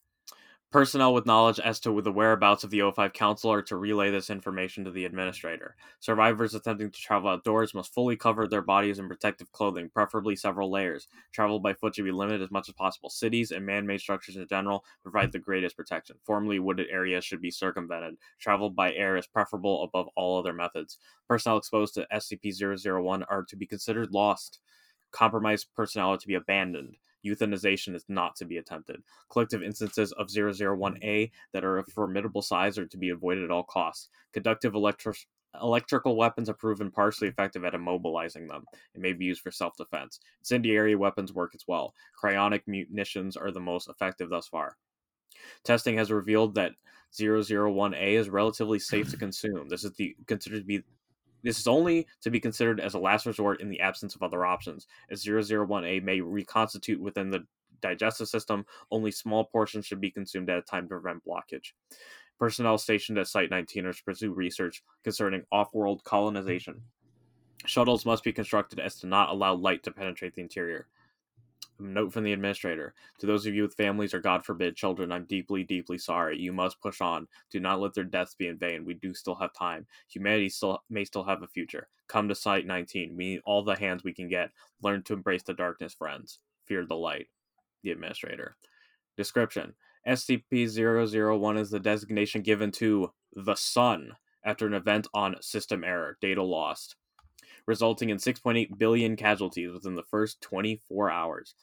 S2: Personnel with knowledge as to the whereabouts of the O5 Council are to relay this information to the administrator. Survivors attempting to travel outdoors must fully cover their bodies in protective clothing, preferably several layers. Travel by foot should be limited as much as possible. Cities and man made structures in general provide the greatest protection. Formerly wooded areas should be circumvented. Travel by air is preferable above all other methods. Personnel exposed to SCP 001 are to be considered lost. Compromised personnel are to be abandoned. Euthanization is not to be attempted. Collective instances of 001A that are of formidable size are to be avoided at all costs. Conductive electro- electrical weapons are proven partially effective at immobilizing them. It may be used for self defense. Incendiary weapons work as well. Cryonic munitions are the most effective thus far. Testing has revealed that 001A is relatively safe to consume. This is the considered to be this is only to be considered as a last resort in the absence of other options, as 001A may reconstitute within the digestive system. Only small portions should be consumed at a time to prevent blockage. Personnel stationed at Site 19 are to pursue research concerning off world colonization. Shuttles must be constructed as to not allow light to penetrate the interior. Note from the administrator To those of you with families or, God forbid, children, I'm deeply, deeply sorry. You must push on. Do not let their deaths be in vain. We do still have time. Humanity still may still have a future. Come to Site 19. We need all the hands we can get. Learn to embrace the darkness, friends. Fear the light. The administrator. Description SCP 001 is the designation given to the Sun after an event on system error, data lost, resulting in 6.8 billion casualties within the first 24 hours.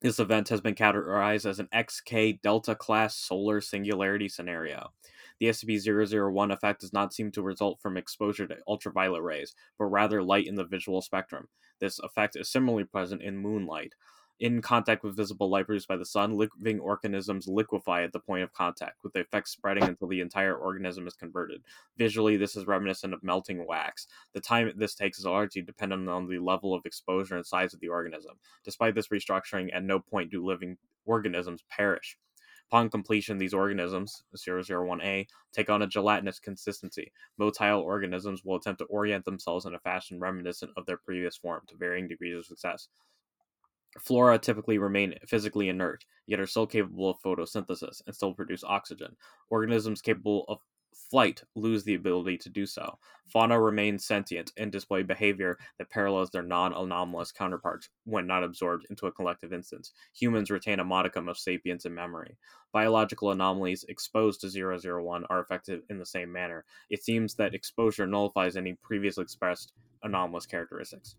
S2: This event has been categorized as an XK Delta class solar singularity scenario. The SCP 001 effect does not seem to result from exposure to ultraviolet rays, but rather light in the visual spectrum. This effect is similarly present in moonlight. In contact with visible light produced by the sun, living organisms liquefy at the point of contact, with the effect spreading until the entire organism is converted. Visually, this is reminiscent of melting wax. The time this takes is largely dependent on the level of exposure and size of the organism. Despite this restructuring, at no point do living organisms perish. Upon completion, these organisms, 001A, take on a gelatinous consistency. Motile organisms will attempt to orient themselves in a fashion reminiscent of their previous form to varying degrees of success. Flora typically remain physically inert, yet are still capable of photosynthesis and still produce oxygen. Organisms capable of flight lose the ability to do so. Fauna remain sentient and display behavior that parallels their non anomalous counterparts when not absorbed into a collective instance. Humans retain a modicum of sapience and memory. Biological anomalies exposed to 001 are affected in the same manner. It seems that exposure nullifies any previously expressed anomalous characteristics.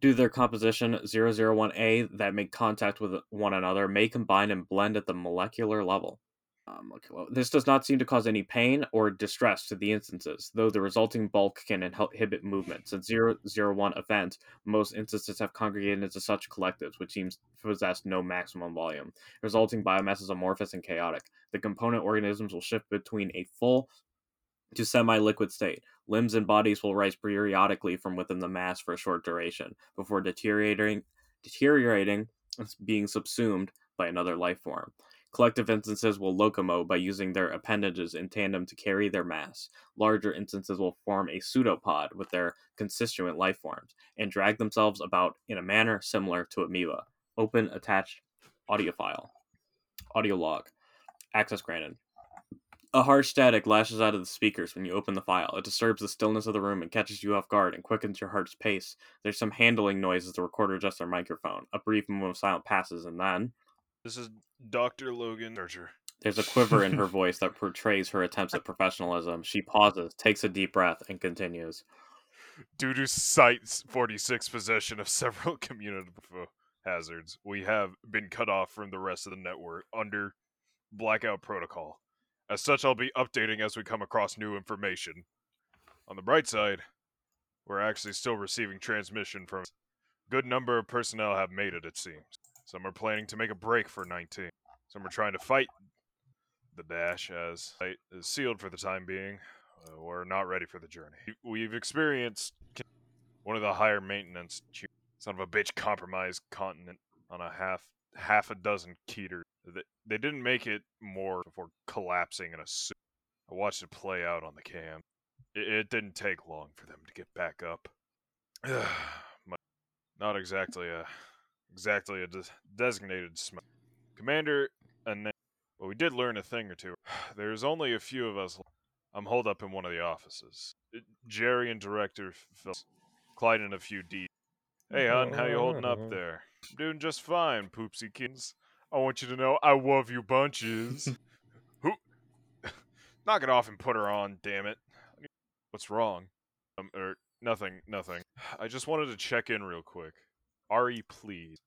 S2: Due to their composition, 001A that make contact with one another may combine and blend at the molecular level. Uh, molecular- This does not seem to cause any pain or distress to the instances, though the resulting bulk can inhibit movement. Since 001 event, most instances have congregated into such collectives, which seems to possess no maximum volume. Resulting biomass is amorphous and chaotic. The component organisms will shift between a full to semi liquid state. Limbs and bodies will rise periodically from within the mass for a short duration before deteriorating, deteriorating being subsumed by another life form. Collective instances will locomote by using their appendages in tandem to carry their mass. Larger instances will form a pseudopod with their constituent life forms and drag themselves about in a manner similar to amoeba. Open attached audio file. Audio log. Access granted. A harsh static lashes out of the speakers when you open the file. It disturbs the stillness of the room and catches you off guard and quickens your heart's pace. There's some handling noise as the recorder adjusts their microphone. A brief moment of silence passes, and then
S5: This is Dr. Logan Searcher.
S2: there's a quiver in her voice that portrays her attempts at professionalism. She pauses, takes a deep breath, and continues.
S5: Due to Site 46 possession of several communicable hazards, we have been cut off from the rest of the network under blackout protocol. As such, I'll be updating as we come across new information. On the bright side, we're actually still receiving transmission from good number of personnel have made it, it seems. Some are planning to make a break for 19. Some are trying to fight the dash as site is sealed for the time being. uh, we're not ready for the journey. We've experienced one of the higher maintenance son of a bitch compromised continent on a half half a dozen Keter. They, didn't make it more before collapsing in a suit. I watched it play out on the cam. It, it didn't take long for them to get back up. Not exactly a exactly a des- designated smoke. Commander, and well, we did learn a thing or two. There's only a few of us. I'm holed up in one of the offices. Jerry and Director Phil, Clyde and a few D. Hey, hon, how you holding up there? I'm doing just fine, poopsykins. I want you to know I love you bunches. Who? Knock it off and put her on, damn it. What's wrong? Um, er, nothing, nothing. I just wanted to check in real quick. Ari, please.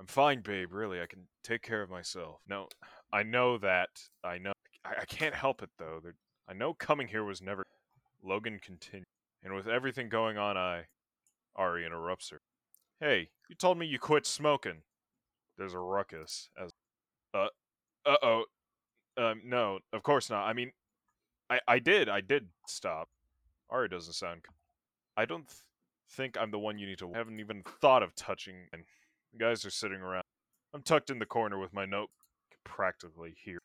S5: I'm fine, babe. Really, I can take care of myself. No, I know that. I know. I, I can't help it though. They're, I know coming here was never. Logan continued, and with everything going on, I. Ari interrupts her. Hey, you told me you quit smoking. There's a ruckus. As. Uh. Uh oh. Um. No, of course not. I mean, I I did. I did stop. Ari doesn't sound. I don't th- think I'm the one you need to. I haven't even thought of touching. And guys are sitting around. I'm tucked in the corner with my note practically here.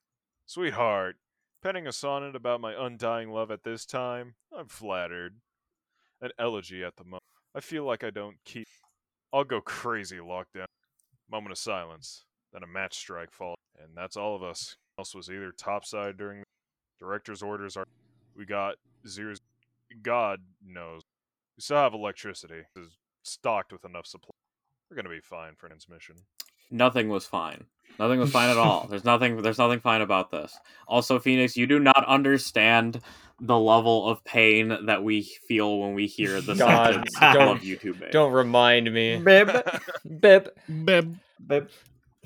S5: Sweetheart, penning a sonnet about my undying love at this time? I'm flattered. An elegy at the moment. I feel like I don't keep. I'll go crazy locked down. Moment of silence. Then a match strike falls. And that's all of us. Else was either topside during the director's orders are we got zeros God knows. We still have electricity. It's stocked with enough supply. We're gonna be fine for transmission.
S2: Nothing was fine. Nothing was fine at all. There's nothing. There's nothing fine about this. Also, Phoenix, you do not understand the level of pain that we feel when we hear the
S1: God,
S2: sentence
S1: don't-
S2: "love you too, babe."
S1: Don't remind me.
S4: Bib.
S1: bib,
S3: Beb.
S4: Bib.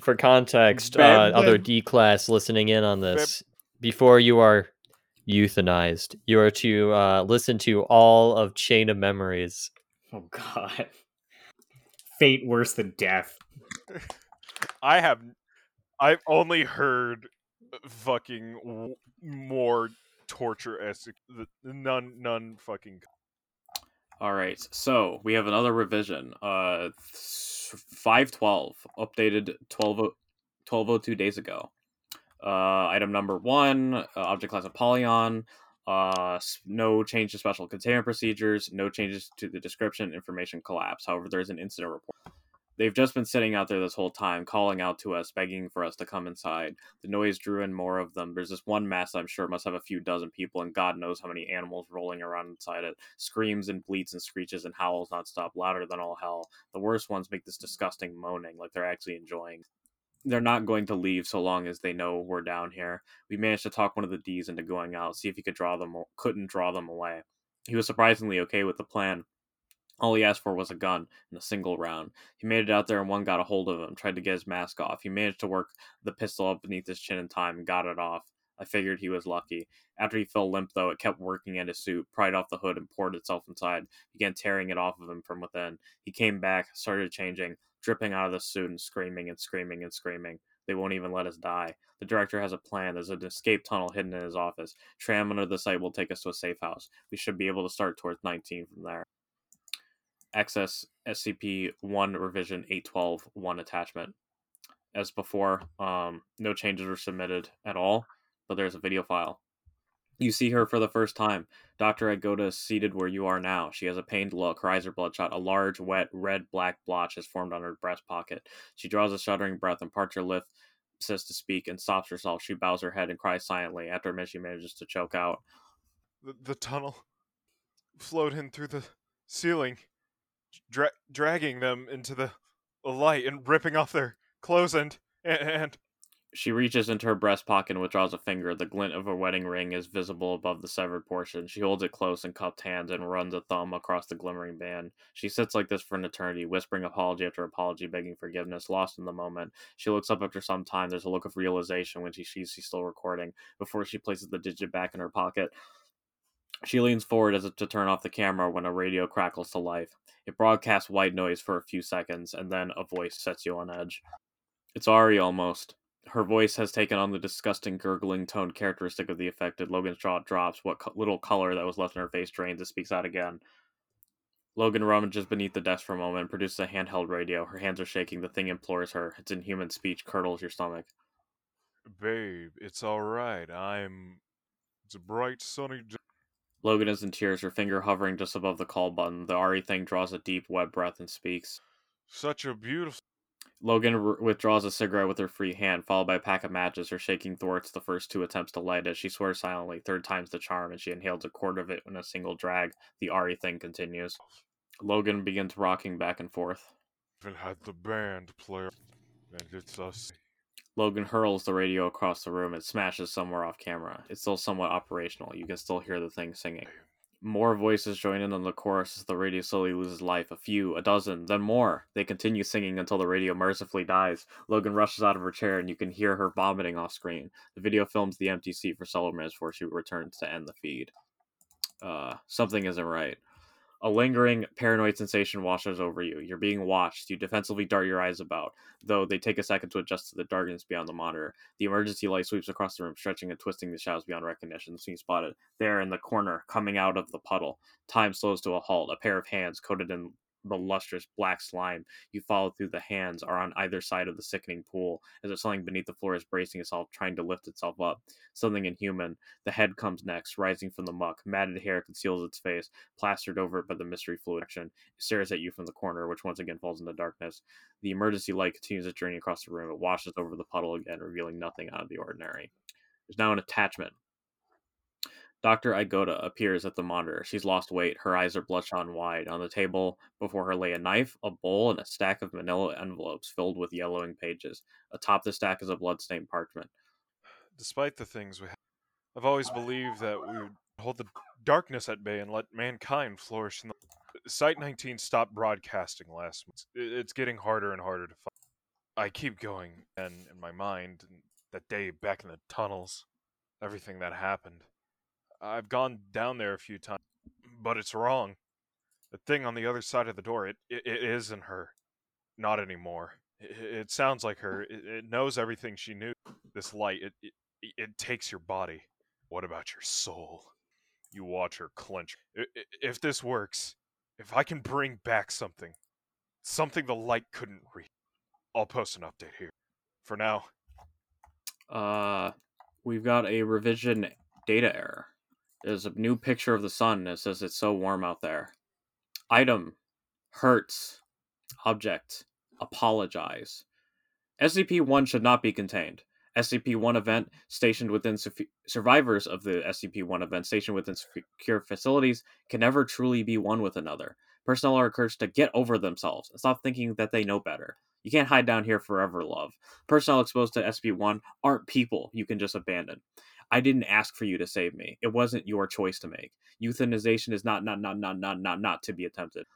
S1: For context,
S4: Bip,
S1: uh, other. D class listening in on this, before you are euthanized, you are to uh, listen to all of Chain of Memories.
S4: Oh god. Fate worse than death.
S5: I have. I've only heard fucking w- more torture esque. None, none fucking.
S2: All right, so we have another revision. Uh, five twelve updated 12, 1202 days ago. Uh, item number one, uh, object class Apollyon. Uh, no change to special containment procedures. No changes to the description. Information collapse. However, there's an incident report. They've just been sitting out there this whole time, calling out to us, begging for us to come inside. The noise drew in more of them. There's this one mass I'm sure must have a few dozen people, and God knows how many animals rolling around inside it. Screams and bleats and screeches and howls nonstop, louder than all hell. The worst ones make this disgusting moaning, like they're actually enjoying. They're not going to leave so long as they know we're down here. We managed to talk one of the D's into going out, see if he could draw them, couldn't draw them away. He was surprisingly okay with the plan. All he asked for was a gun and a single round. He made it out there and one got a hold of him, tried to get his mask off. He managed to work the pistol up beneath his chin in time and got it off. I figured he was lucky. After he fell limp, though, it kept working at his suit, pried off the hood, and poured itself inside, began tearing it off of him from within. He came back, started changing, dripping out of the suit and screaming and screaming and screaming. They won't even let us die. The director has a plan. There's an escape tunnel hidden in his office. Tram under the site will take us to a safe house. We should be able to start towards 19 from there. Access SCP 1 revision 812 1 attachment. As before, um, no changes were submitted at all, but there's a video file. You see her for the first time. Dr. Ikeda is seated where you are now. She has a pained look, her eyes are bloodshot. A large, wet, red black blotch has formed on her breast pocket. She draws a shuddering breath and parts her lips says to speak, and stops herself. She bows her head and cries silently. After a minute, she manages to choke out.
S5: The, the tunnel flowed in through the ceiling, dra- dragging them into the, light and ripping off their clothes and and
S2: She reaches into her breast pocket and withdraws a finger. The glint of her wedding ring is visible above the severed portion. She holds it close in cupped hands and runs a thumb across the glimmering band. She sits like this for an eternity, whispering apology after apology, begging forgiveness, lost in the moment. She looks up after some time. There's a look of realization when she sees she's still recording. Before she places the digit back in her pocket, she leans forward as if to turn off the camera when a radio crackles to life. It broadcasts white noise for a few seconds, and then a voice sets you on edge. It's Ari almost. Her voice has taken on the disgusting gurgling tone characteristic of the affected. Logan's jaw drops. What co- little color that was left in her face drains. It speaks out again. Logan rummages beneath the desk for a moment, produces a handheld radio. Her hands are shaking. The thing implores her. Its inhuman speech curdles your stomach.
S5: Babe, it's alright. I'm. It's a bright, sunny day.
S2: Logan is in tears, her finger hovering just above the call button. The Ari thing draws a deep, wet breath and speaks.
S5: Such a beautiful.
S2: Logan r- withdraws a cigarette with her free hand, followed by a pack of matches. Her shaking thwarts the first two attempts to light it. She swears silently, third time's the charm, and she inhales a quart of it in a single drag. The Ari thing continues. Logan begins rocking back and forth.
S5: Even had the band play. And it's us.
S2: Logan hurls the radio across the room. It smashes somewhere off camera. It's still somewhat operational. You can still hear the thing singing. More voices join in on the chorus as the radio slowly loses life. A few, a dozen, then more. They continue singing until the radio mercifully dies. Logan rushes out of her chair and you can hear her vomiting off screen. The video films the empty seat for several minutes before she returns to end the feed. Uh, something isn't right. A lingering paranoid sensation washes over you. You're being watched. You defensively dart your eyes about, though they take a second to adjust to the darkness beyond the monitor. The emergency light sweeps across the room, stretching and twisting the shadows beyond recognition. Scene spotted there in the corner, coming out of the puddle. Time slows to a halt. A pair of hands coated in the lustrous black slime you follow through the hands are on either side of the sickening pool as if something beneath the floor is bracing itself trying to lift itself up. Something inhuman. The head comes next rising from the muck. Matted hair conceals its face plastered over it by the mystery fluid action. It stares at you from the corner which once again falls into darkness. The emergency light continues its journey across the room. It washes over the puddle again revealing nothing out of the ordinary. There's now an attachment Dr. Ikeda appears at the monitor. She's lost weight. Her eyes are bloodshot and wide. On the table before her lay a knife, a bowl, and a stack of manila envelopes filled with yellowing pages. Atop the stack is a bloodstained parchment.
S5: Despite the things we have, I've always believed that we would hold the darkness at bay and let mankind flourish. In the... Site 19 stopped broadcasting last month. It's getting harder and harder to find. I keep going, and in my mind, that day back in the tunnels, everything that happened. I've gone down there a few times, but it's wrong. The thing on the other side of the door, it, it, it isn't her. Not anymore. It, it sounds like her. It, it knows everything she knew. This light, it, it, it takes your body. What about your soul? You watch her clench. If this works, if I can bring back something, something the light couldn't reach, I'll post an update here. For now,
S2: Uh, we've got a revision data error. There's a new picture of the sun that says it's so warm out there. Item, hurts, object, apologize. SCP-1 should not be contained. SCP-1 event stationed within survivors of the SCP-1 event stationed within secure facilities can never truly be one with another. Personnel are encouraged to get over themselves and stop thinking that they know better. You can't hide down here forever, love. Personnel exposed to SCP-1 aren't people you can just abandon. I didn't ask for you to save me. It wasn't your choice to make. Euthanization is not not not not not not not to be attempted.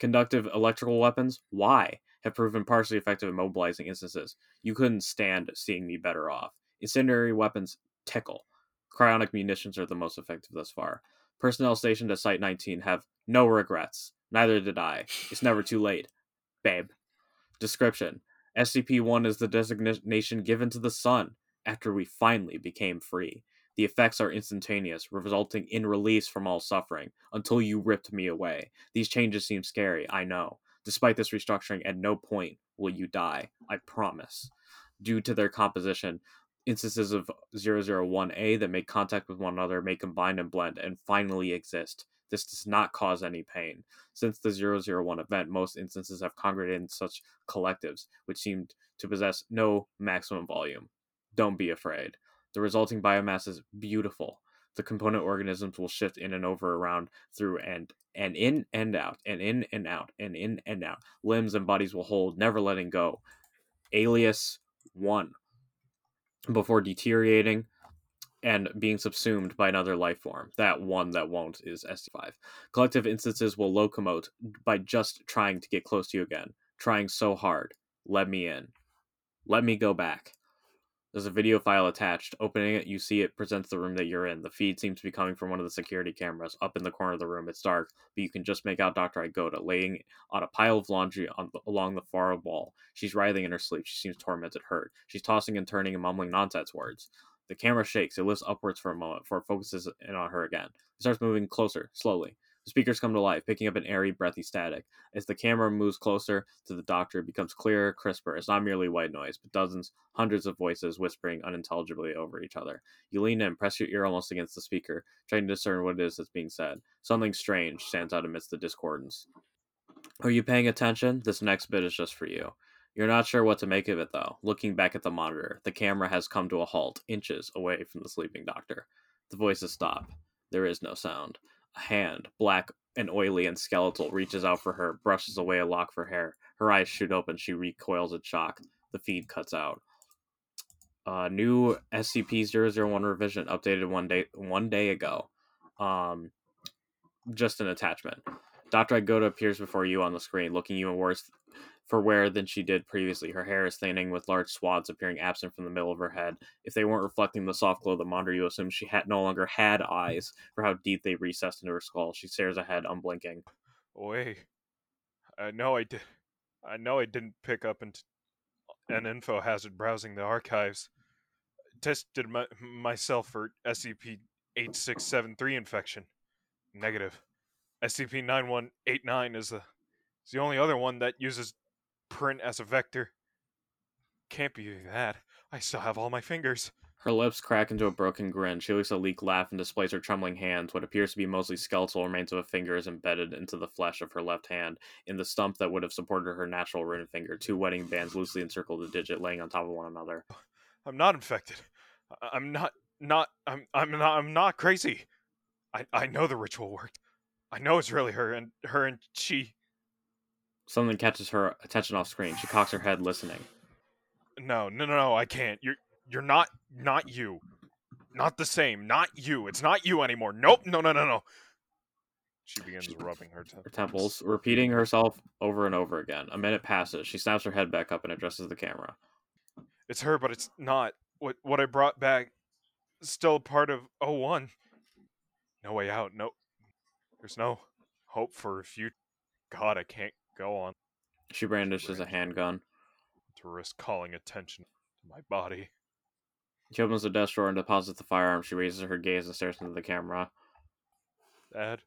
S2: Conductive electrical weapons, why, have proven partially effective in mobilizing instances. You couldn't stand seeing me better off. Incendiary weapons tickle. Cryonic munitions are the most effective thus far. Personnel stationed at Site 19 have no regrets. Neither did I. It's never too late. Babe. Description SCP 1 is the designation given to the sun after we finally became free. The effects are instantaneous, resulting in release from all suffering until you ripped me away. These changes seem scary, I know. Despite this restructuring, at no point will you die, I promise. Due to their composition, instances of 001A that make contact with one another may combine and blend and finally exist. This does not cause any pain. Since the 001 event, most instances have congregated in such collectives, which seem to possess no maximum volume. Don't be afraid. The resulting biomass is beautiful. The component organisms will shift in and over, around, through, and and in and out, and in and out, and in and out. Limbs and bodies will hold, never letting go. Alias one. Before deteriorating and being subsumed by another life form. That one that won't is SC5. Collective instances will locomote by just trying to get close to you again. Trying so hard. Let me in. Let me go back. There's a video file attached. Opening it, you see it presents the room that you're in. The feed seems to be coming from one of the security cameras up in the corner of the room. It's dark, but you can just make out Dr. Ikeda laying on a pile of laundry on along the far wall. She's writhing in her sleep. She seems tormented, hurt. She's tossing and turning and mumbling nonsense words. The camera shakes. It lifts upwards for a moment before it focuses in on her again. It starts moving closer, slowly. The speakers come to life, picking up an airy, breathy static. As the camera moves closer to the doctor, it becomes clearer, crisper. It's not merely white noise, but dozens, hundreds of voices whispering unintelligibly over each other. You lean in, press your ear almost against the speaker, trying to discern what it is that's being said. Something strange stands out amidst the discordance. Are you paying attention? This next bit is just for you. You're not sure what to make of it, though. Looking back at the monitor, the camera has come to a halt, inches away from the sleeping doctor. The voices stop. There is no sound. Hand, black and oily and skeletal, reaches out for her, brushes away a lock of her hair. Her eyes shoot open. She recoils in shock. The feed cuts out. Uh, new SCP-001 revision updated one day one day ago. Um, just an attachment. Dr. Ikeda appears before you on the screen, looking you even worse for wear than she did previously. Her hair is thinning, with large swaths appearing absent from the middle of her head. If they weren't reflecting the soft glow of the monitor, you assume she had no longer had eyes for how deep they recessed into her skull. She stares ahead, unblinking.
S5: Wait, I know I did. I know I didn't pick up an, an info hazard browsing the archives. Tested my, myself for SCP 8673 infection. Negative. SCP 9189 is the, is the only other one that uses print as a vector. Can't be that. I still have all my fingers.
S2: Her lips crack into a broken grin. She looks a leak laugh and displays her trembling hands. What appears to be mostly skeletal remains of a finger is embedded into the flesh of her left hand. In the stump that would have supported her natural ring finger, two wedding bands loosely encircle the digit, laying on top of one another.
S5: Oh, I'm not infected. I'm not not I'm I'm not I'm not crazy. I I know the ritual worked. I know it's really her and her and she
S2: Something catches her attention off screen. She cocks her head, listening.
S5: No, no, no, no, I can't. You're you're not not you. Not the same. Not you. It's not you anymore. Nope. No, no, no, no. She begins rubbing her
S2: Her
S5: temples.
S2: temples, repeating herself over and over again. A minute passes. She snaps her head back up and addresses the camera.
S5: It's her, but it's not. What what I brought back is still part of 01. No way out. No. There's no hope for a future. God, I can't go on
S2: She brandishes a handgun.
S5: to risk calling attention to my body.
S2: She opens the desk drawer and deposits the firearm. She raises her gaze and stares into the camera.
S5: Dad,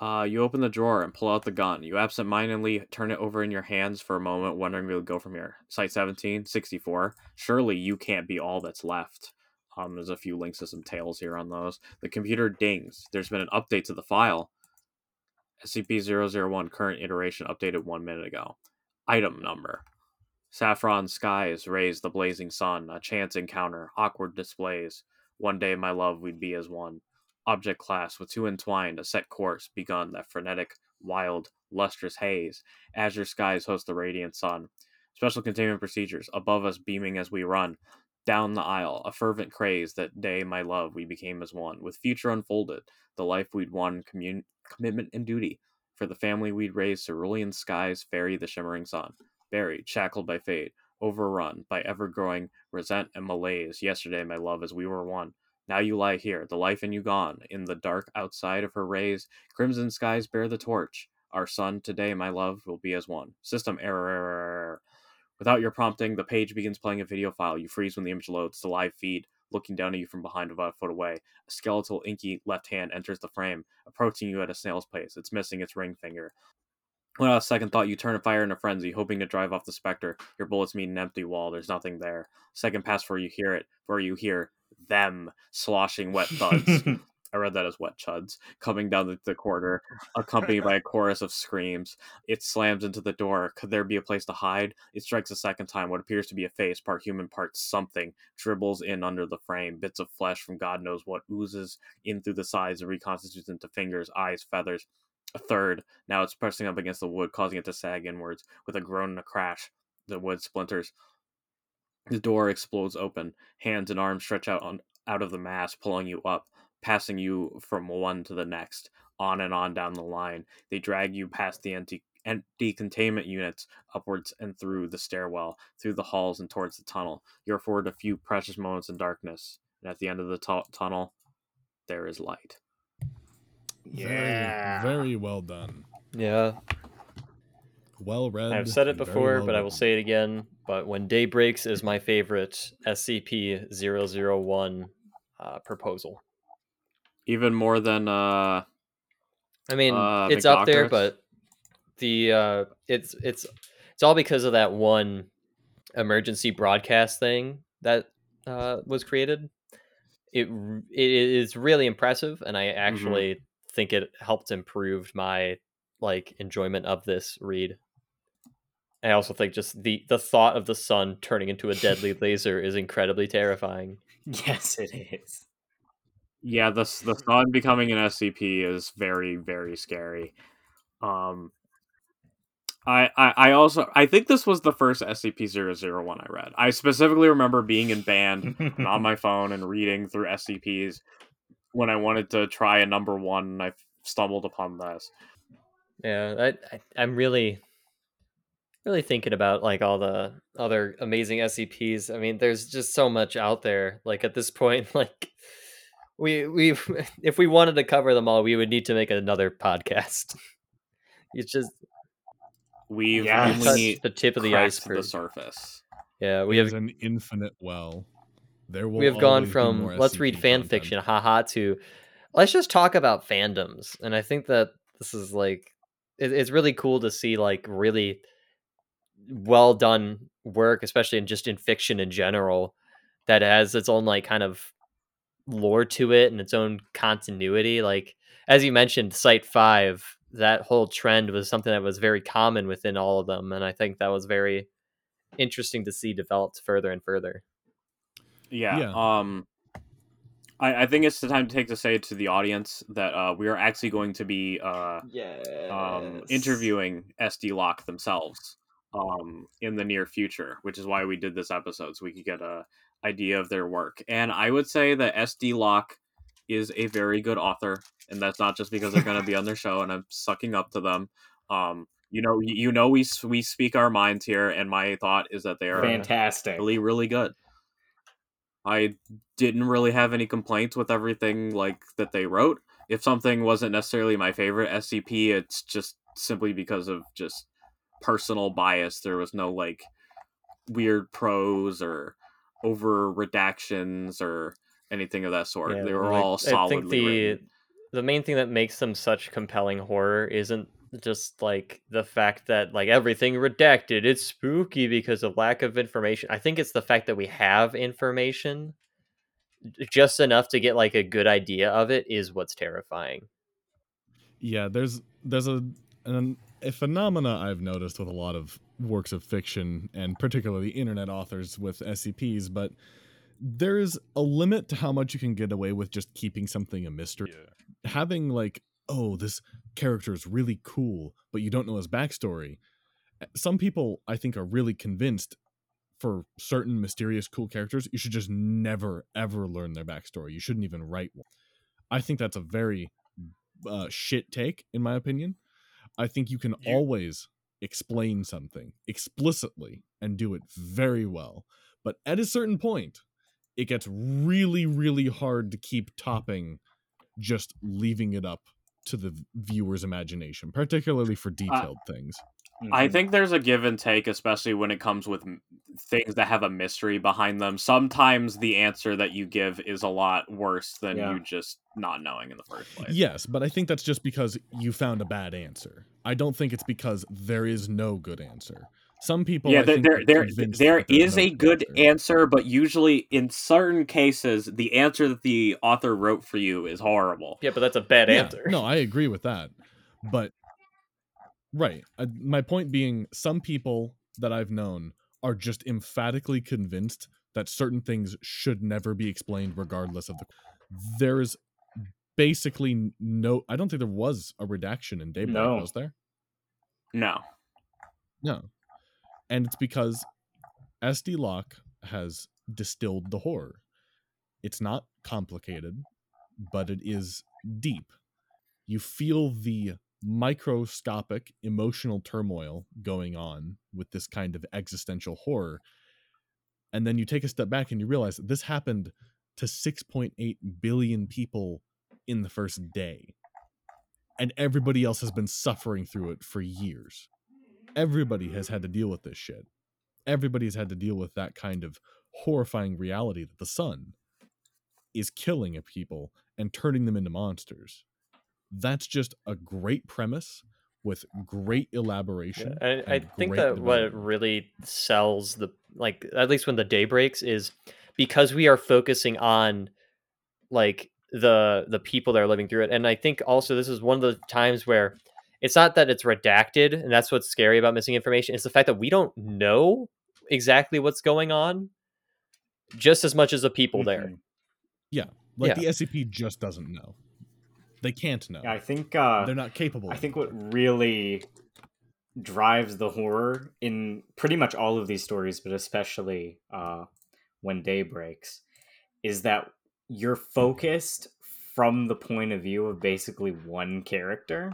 S2: Uh, you open the drawer and pull out the gun. You absentmindedly turn it over in your hands for a moment, wondering where you'll go from here. Site 17, 64. Surely you can't be all that's left. Um, there's a few links to some tales here on those. The computer dings. There's been an update to the file. SCP-001 current iteration updated one minute ago. Item number. Saffron skies raise the blazing sun. A chance encounter. Awkward displays. One day, my love, we'd be as one object class with two entwined, a set course begun that frenetic, wild, lustrous haze. Azure skies host the radiant sun. Special containment procedures above us beaming as we run. Down the aisle, a fervent craze that day, my love, we became as one. With future unfolded, the life we'd won, commun- commitment and duty. For the family we'd raised, cerulean skies ferry the shimmering sun. Buried, shackled by fate, overrun by ever growing resent and malaise. Yesterday, my love, as we were one. Now you lie here, the life in you gone. In the dark outside of her rays, crimson skies bear the torch. Our sun today, my love, will be as one. System error, error, error. Without your prompting, the page begins playing a video file. You freeze when the image loads. The live feed, looking down at you from behind about a foot away. A skeletal, inky left hand enters the frame, approaching you at a snail's pace. It's missing its ring finger. Without a second thought, you turn and fire in a frenzy, hoping to drive off the specter. Your bullets meet an empty wall. There's nothing there. Second pass before you hear it, before you hear them sloshing wet thuds. I read that as wet chuds coming down the, the corridor, accompanied by a chorus of screams. It slams into the door. Could there be a place to hide? It strikes a second time. What appears to be a face, part human, part something, dribbles in under the frame. Bits of flesh from God knows what oozes in through the sides and reconstitutes into fingers, eyes, feathers. A third. Now it's pressing up against the wood, causing it to sag inwards. With a groan and a crash, the wood splinters. The door explodes open. Hands and arms stretch out on out of the mass, pulling you up, passing you from one to the next, on and on down the line. They drag you past the empty empty containment units upwards and through the stairwell, through the halls and towards the tunnel. You're afforded a few precious moments in darkness, and at the end of the tu- tunnel, there is light.
S4: Yeah.
S3: Very, very well done.
S1: Yeah,
S3: Well read.
S1: I've said it before,
S3: well
S1: but I will say it again. But when day breaks is my favorite SCP-001 uh, proposal.
S2: Even more than uh
S1: I mean,
S2: Uh,
S1: it's up there, but the uh, it's it's it's all because of that one emergency broadcast thing that uh, was created. It it is really impressive, and I actually think it helped improve my like enjoyment of this read. I also think just the the thought of the sun turning into a deadly laser is incredibly terrifying.
S4: Yes, it is.
S2: Yeah, the the sun becoming an SCP is very very scary. Um I, I, I also I think this was the first SCP-001 I read. I specifically remember being in band and on my phone and reading through SCPs when I wanted to try a number one and I stumbled upon this.
S1: Yeah, I, I I'm really really thinking about like all the other amazing SCPs. I mean, there's just so much out there. Like at this point, like we we if we wanted to cover them all, we would need to make another podcast. It's just
S2: We've
S4: Yes.
S1: touched
S2: only
S1: the tip of the
S2: cracked
S1: iceberg.
S2: the surface.
S1: Yeah, we
S3: It
S1: have
S3: an infinite well. There will
S1: we have gone from let's read fan
S3: content.
S1: fiction, haha, to let's just talk about fandoms. And I think that this is like it, it's really cool to see like really well done work, especially in just in fiction in general, that has its own like kind of lore to it and its own continuity. Like as you mentioned, Site Five, that whole trend was something that was very common within all of them, and I think that was very interesting to see developed further and further.
S2: Yeah.
S3: Yeah.
S2: Um I, I think it's the time to take to say to the audience that uh, we are actually going to be uh,
S4: Yeah.
S2: um, interviewing SD Locke themselves um, in the near future, which is why we did this episode so we could get a idea of their work. And I would say that SD Locke is a very good author, and that's not just because they're going to be on their show and I'm sucking up to them. Um, you know, you you know, we we speak our minds here, and my thought is that they are
S4: Fantastic.
S2: really really good. I didn't really have any complaints with everything like that they wrote. If something wasn't necessarily my favorite SCP, it's just simply because of just personal bias. There was no like weird prose or over redactions or anything of that sort.
S1: Yeah,
S2: they were
S1: like,
S2: all
S1: I think the
S2: written.
S1: the main thing that makes them such compelling horror isn't just like the fact that like everything redacted. It's spooky because of lack of information. I think it's the fact that we have information just enough to get like a good idea of it is what's terrifying.
S3: yeah there's there's a an, a phenomena i've noticed with a lot of works of fiction and particularly internet authors with scps but there's a limit to how much you can get away with just keeping something a mystery.
S5: Yeah.
S3: having like oh this character is really cool but you don't know his backstory. Some people i think are really convinced for certain mysterious cool characters you should just never ever learn their backstory. You shouldn't even write one. I think that's a very uh, shit take in my opinion. I think you can
S5: You-
S3: always explain something explicitly and do it very well. But at a certain point it gets really really hard to keep topping just leaving it up to the viewer's imagination particularly for uh, detailed things
S2: I
S4: Mhm.
S2: think there's a give and take, especially when it comes with things that have a mystery behind them. Sometimes the answer that you give is a lot worse than
S4: Yeah.
S2: you just not knowing in the first place.
S3: yes but i think that's just because you found a bad answer i don't think it's because there is no good answer some people
S2: yeah,
S3: I
S2: there
S3: think,
S2: there
S3: are
S2: there,
S3: convinced
S2: there
S3: that there's no
S2: a good
S3: answer.
S2: answer, but usually in certain cases, the answer that the author wrote for you is horrible.
S1: Yeah, but that's a bad
S3: Yeah,
S1: answer.
S3: No, I agree with that. But right, uh, my point being, some people that I've known are just emphatically convinced that certain things should never be explained, regardless of the. There's basically no. I don't think there was a redaction in Daybreak.
S4: No.
S3: Was there?
S2: No,
S3: No. And it's because SD Locke has distilled the horror. It's not complicated, but it is deep. You feel the microscopic emotional turmoil going on with this kind of existential horror. And then you take a step back and you realize that this happened to 6.8 billion people in the first day. And everybody else has been suffering through it for years. Everybody has had to deal with this shit. Everybody has had to deal with that kind of horrifying reality that the sun is killing people and turning them into monsters. That's just a great premise with great elaboration.
S1: I, I
S3: and
S1: think that what really sells the like at least when the day breaks is because we are focusing on like the the people that are living through it and i think also this is one of the times where it's not that it's redacted and that's what's scary about missing information it's the fact that we don't know exactly what's going on just as much as the people there
S4: Mhm.
S3: Yeah, like
S1: Yeah.
S3: the SCP just doesn't know. They can't know.
S4: Yeah, I think uh,
S3: They're not capable.
S4: I think what really drives the horror in pretty much all of these stories, but especially uh, when day breaks, is that you're focused from the point of view of basically one character,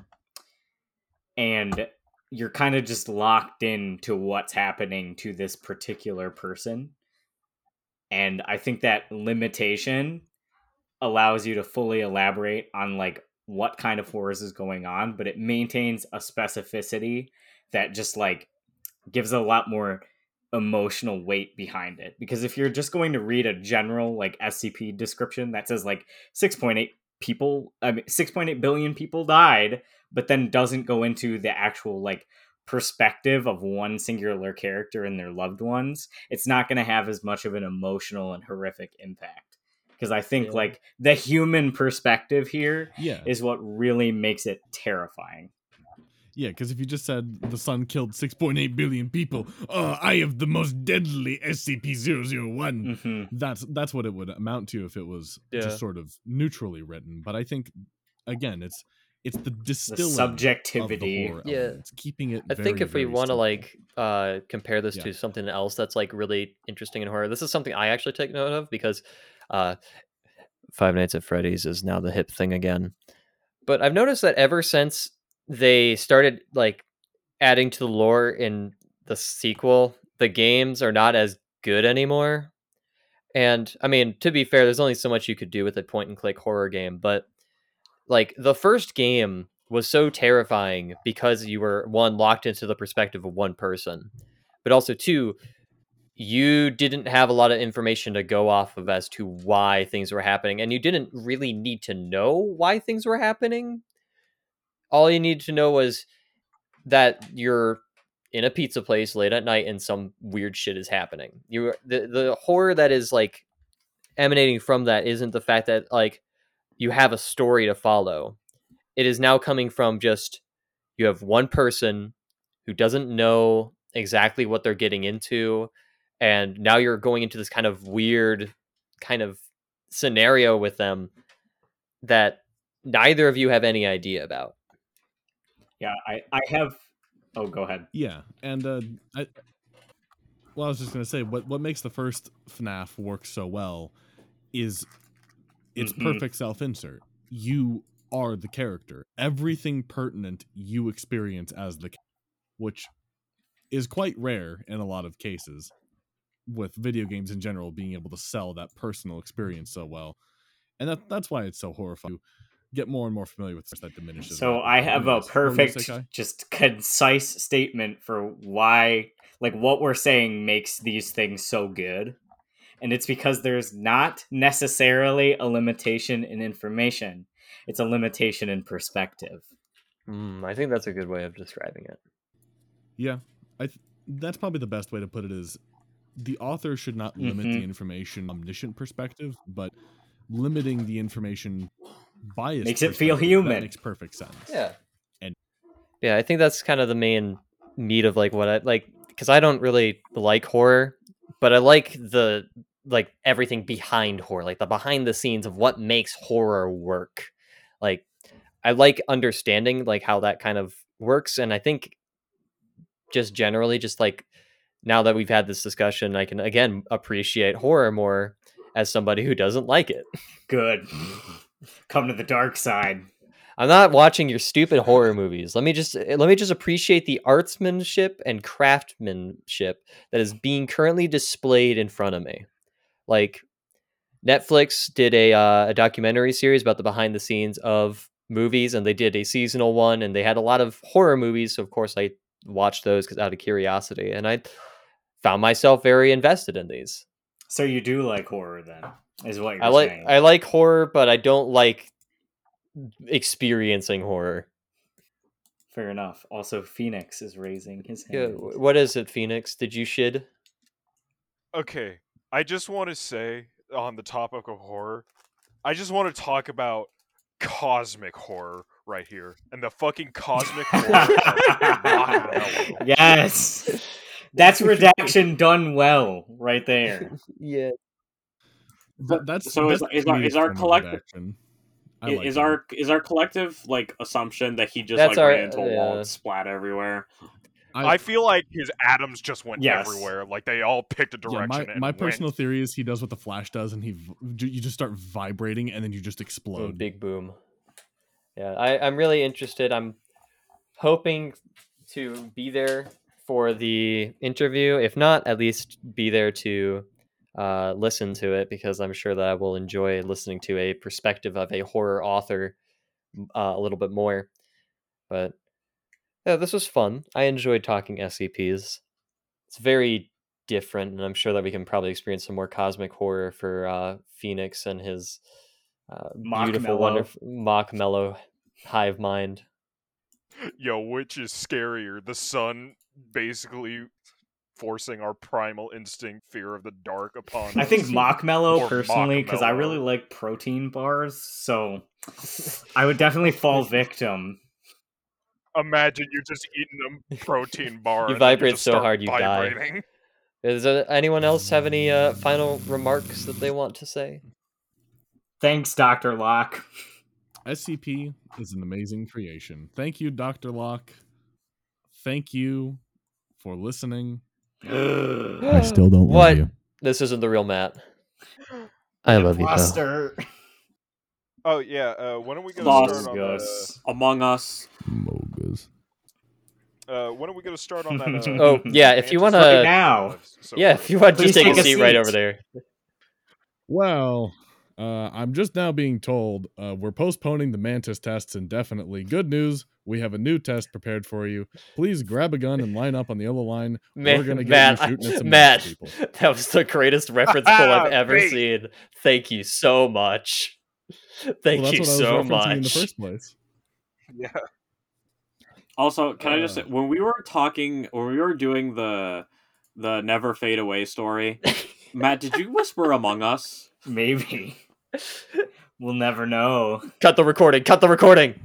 S4: and you're kind of just locked into what's happening to this particular person. And I think that limitation allows you to fully elaborate on like what kind of horrors is going on, but it maintains a specificity that just like gives a lot more emotional weight behind it. Because if you're just going to read a general like SCP description that says like 6.8 people, I mean 6.8 billion people died, but then doesn't go into the actual like perspective of one singular character and their loved ones, it's not going to have as much of an emotional and horrific impact. Because I think
S1: Yeah.
S4: like the human perspective here
S3: Yeah,
S4: is what really makes it terrifying.
S3: yeah. Because if you just said the sun killed 6.8 billion people, oh, I have the most deadly SCP-001.
S4: hmm
S3: That's that's what it would amount to if it was
S1: Yeah.
S3: just sort of neutrally written. But I think again, it's it's the
S4: The
S3: distilling
S4: subjectivity.
S3: Of the horror
S1: Yeah.
S3: element. It's keeping it.
S1: I think if we want to like uh compare this
S3: Yeah.
S1: to something else that's like really interesting in horror, this is something I actually take note of because uh Five Nights at Freddy's is now the hip thing again. But I've noticed that ever since they started like adding to the lore in the sequel, the games are not as good anymore. And I mean, to be fair, there's only so much you could do with a point and click horror game, but like the first game was so terrifying because you were one locked into the perspective of one person, but also two, you didn't have a lot of information to go off of as to why things were happening, and you didn't really need to know why things were happening. All you needed to know was that you're in a pizza place late at night and some weird shit is happening. You the the horror that is like emanating from that isn't the fact that like you have a story to follow. It is now coming from just you have one person who doesn't know exactly what they're getting into and now you're going into this kind of weird kind of scenario with them that neither of you have any idea about.
S4: Yeah, I, I have. Oh, go ahead.
S3: Yeah, and uh, I, well, I was just gonna say what what makes the first FNAF work so well is its
S4: Mhm.
S3: perfect self insert. You are the character. Everything pertinent you experience as the, ca- which is quite rare in a lot of cases, with video games in general being able to sell that personal experience so well, and that that's why it's so horrifying. To get more and more familiar with this that diminishes.
S4: So
S3: rapidly.
S4: I have a
S3: Anyways, what were you gonna say,
S4: perfect, just concise statement for why, like, what we're saying makes these things so good. And it's because there's not necessarily a limitation in information, it's a limitation in perspective.
S1: Mm, I think that's a good way of describing it.
S3: Yeah, I th- that's probably the best way to put it. Is the author should not limit the
S4: Mhm.
S3: information omniscient perspective, but limiting the information bias
S4: Makes it feel human.
S3: That makes perfect sense.
S1: Yeah.
S3: And-
S1: yeah, I think that's kind of the main meat of like what I like because I don't really like horror, but I like the like everything behind horror, like the behind the scenes of what makes horror work. Like I like understanding like how that kind of works and I think just generally just like now that we've had this discussion, I can again appreciate horror more as somebody who doesn't like it.
S4: Good. Come to the dark side.
S1: I'm not watching your stupid horror movies. Let me just let me just appreciate the artsmanship and craftsmanship that is being currently displayed in front of me. Like Netflix did a uh, a documentary series about the behind the scenes of movies, and they did a seasonal one, and they had a lot of horror movies. So of course, I watched those because out of curiosity, and I found myself very invested in these.
S4: So you do like horror then? Is what you're
S1: I like
S4: saying?
S1: I like horror, but I don't like experiencing horror.
S4: Fair enough. Also, Phoenix is raising his hand.
S1: wh- what is it, Phoenix? Did you shid?
S5: Okay, I just want to say on the topic of horror, I just want to talk about cosmic horror right here, and the fucking cosmic horror.
S4: yes, that's redaction done well, right there.
S1: Yeah.
S3: That- that's
S2: so is-
S3: that's
S2: is our-
S3: comedic
S2: is our collective-
S3: redaction. I
S2: I-
S3: like
S2: is
S3: that.
S2: our is our collective like assumption that he just
S1: That's
S2: like
S1: our-
S2: ran into a wall and splat everywhere?
S5: I feel like his atoms just went
S4: Yes.
S5: everywhere. Like they all picked a
S3: Yeah,
S5: direction.
S3: my,
S5: and
S3: my
S5: went.
S3: personal theory is he does what the Flash does, and he you just start vibrating, and then you just explode.
S1: big boom. Yeah, I, I'm really interested. I'm hoping to be there for the interview. If not, at least be there to uh, listen to it because I'm sure that I will enjoy listening to a perspective of a horror author uh, a little bit more. But yeah, this was fun. I enjoyed talking SCPs. It's very different, and I'm sure that we can probably experience some more cosmic horror for uh, Phoenix and his uh,
S4: Mock
S1: beautiful,
S4: mellow.
S1: wonderful mock mellow hive mind.
S5: Yo, which is scarier? The sun basically forcing our primal instinct, fear of the dark, upon
S4: I think
S5: us.
S4: Mock Mellow personally, because I really like protein bars, so I would definitely fall victim.
S5: Imagine you just eating a protein bar.
S1: You vibrate
S5: just
S1: so hard you die. Does uh, anyone else have any uh, final remarks that they want to say?
S4: Thanks, Doctor Locke.
S3: SCP is an amazing creation. Thank you, Doctor Locke. Thank you for listening. I still don't
S1: What?
S3: love you.
S1: This isn't the real Matt. I love you, though.
S4: Foster.
S5: Oh yeah, uh, when are we gonna
S2: Lost
S5: start on that?
S4: Gus.
S2: Among Us.
S3: Mogas.
S5: Uh, uh, when are we gonna start on that? Uh,
S1: Oh, yeah, if you wanna-
S5: Right
S4: now.
S5: So
S1: Yeah, if you want to
S4: Please
S1: just take,
S4: take
S1: a
S4: a
S1: seat, right
S4: seat.
S1: over there.
S3: Well, uh, I'm just now being told uh, we're postponing the mantis tests indefinitely. Good news, we have a new test prepared for you. Please grab a gun and line up on the yellow line.
S1: Man,
S3: we're gonna get
S1: Matt,
S3: you shooting at some
S1: Matt,
S3: people.
S1: that was the greatest reference pull I've ever
S5: Wait.
S1: seen. Thank you so much. Thank
S3: Well,
S1: you
S3: what I was
S1: so
S3: referencing in the first place.
S5: yeah.
S2: Also, can I just say
S3: Uh.
S2: when we were talking when we were doing the the never fade away story, Matt, did you whisper Among Us?
S4: Maybe. We'll never know.
S1: Cut the recording. Cut the recording.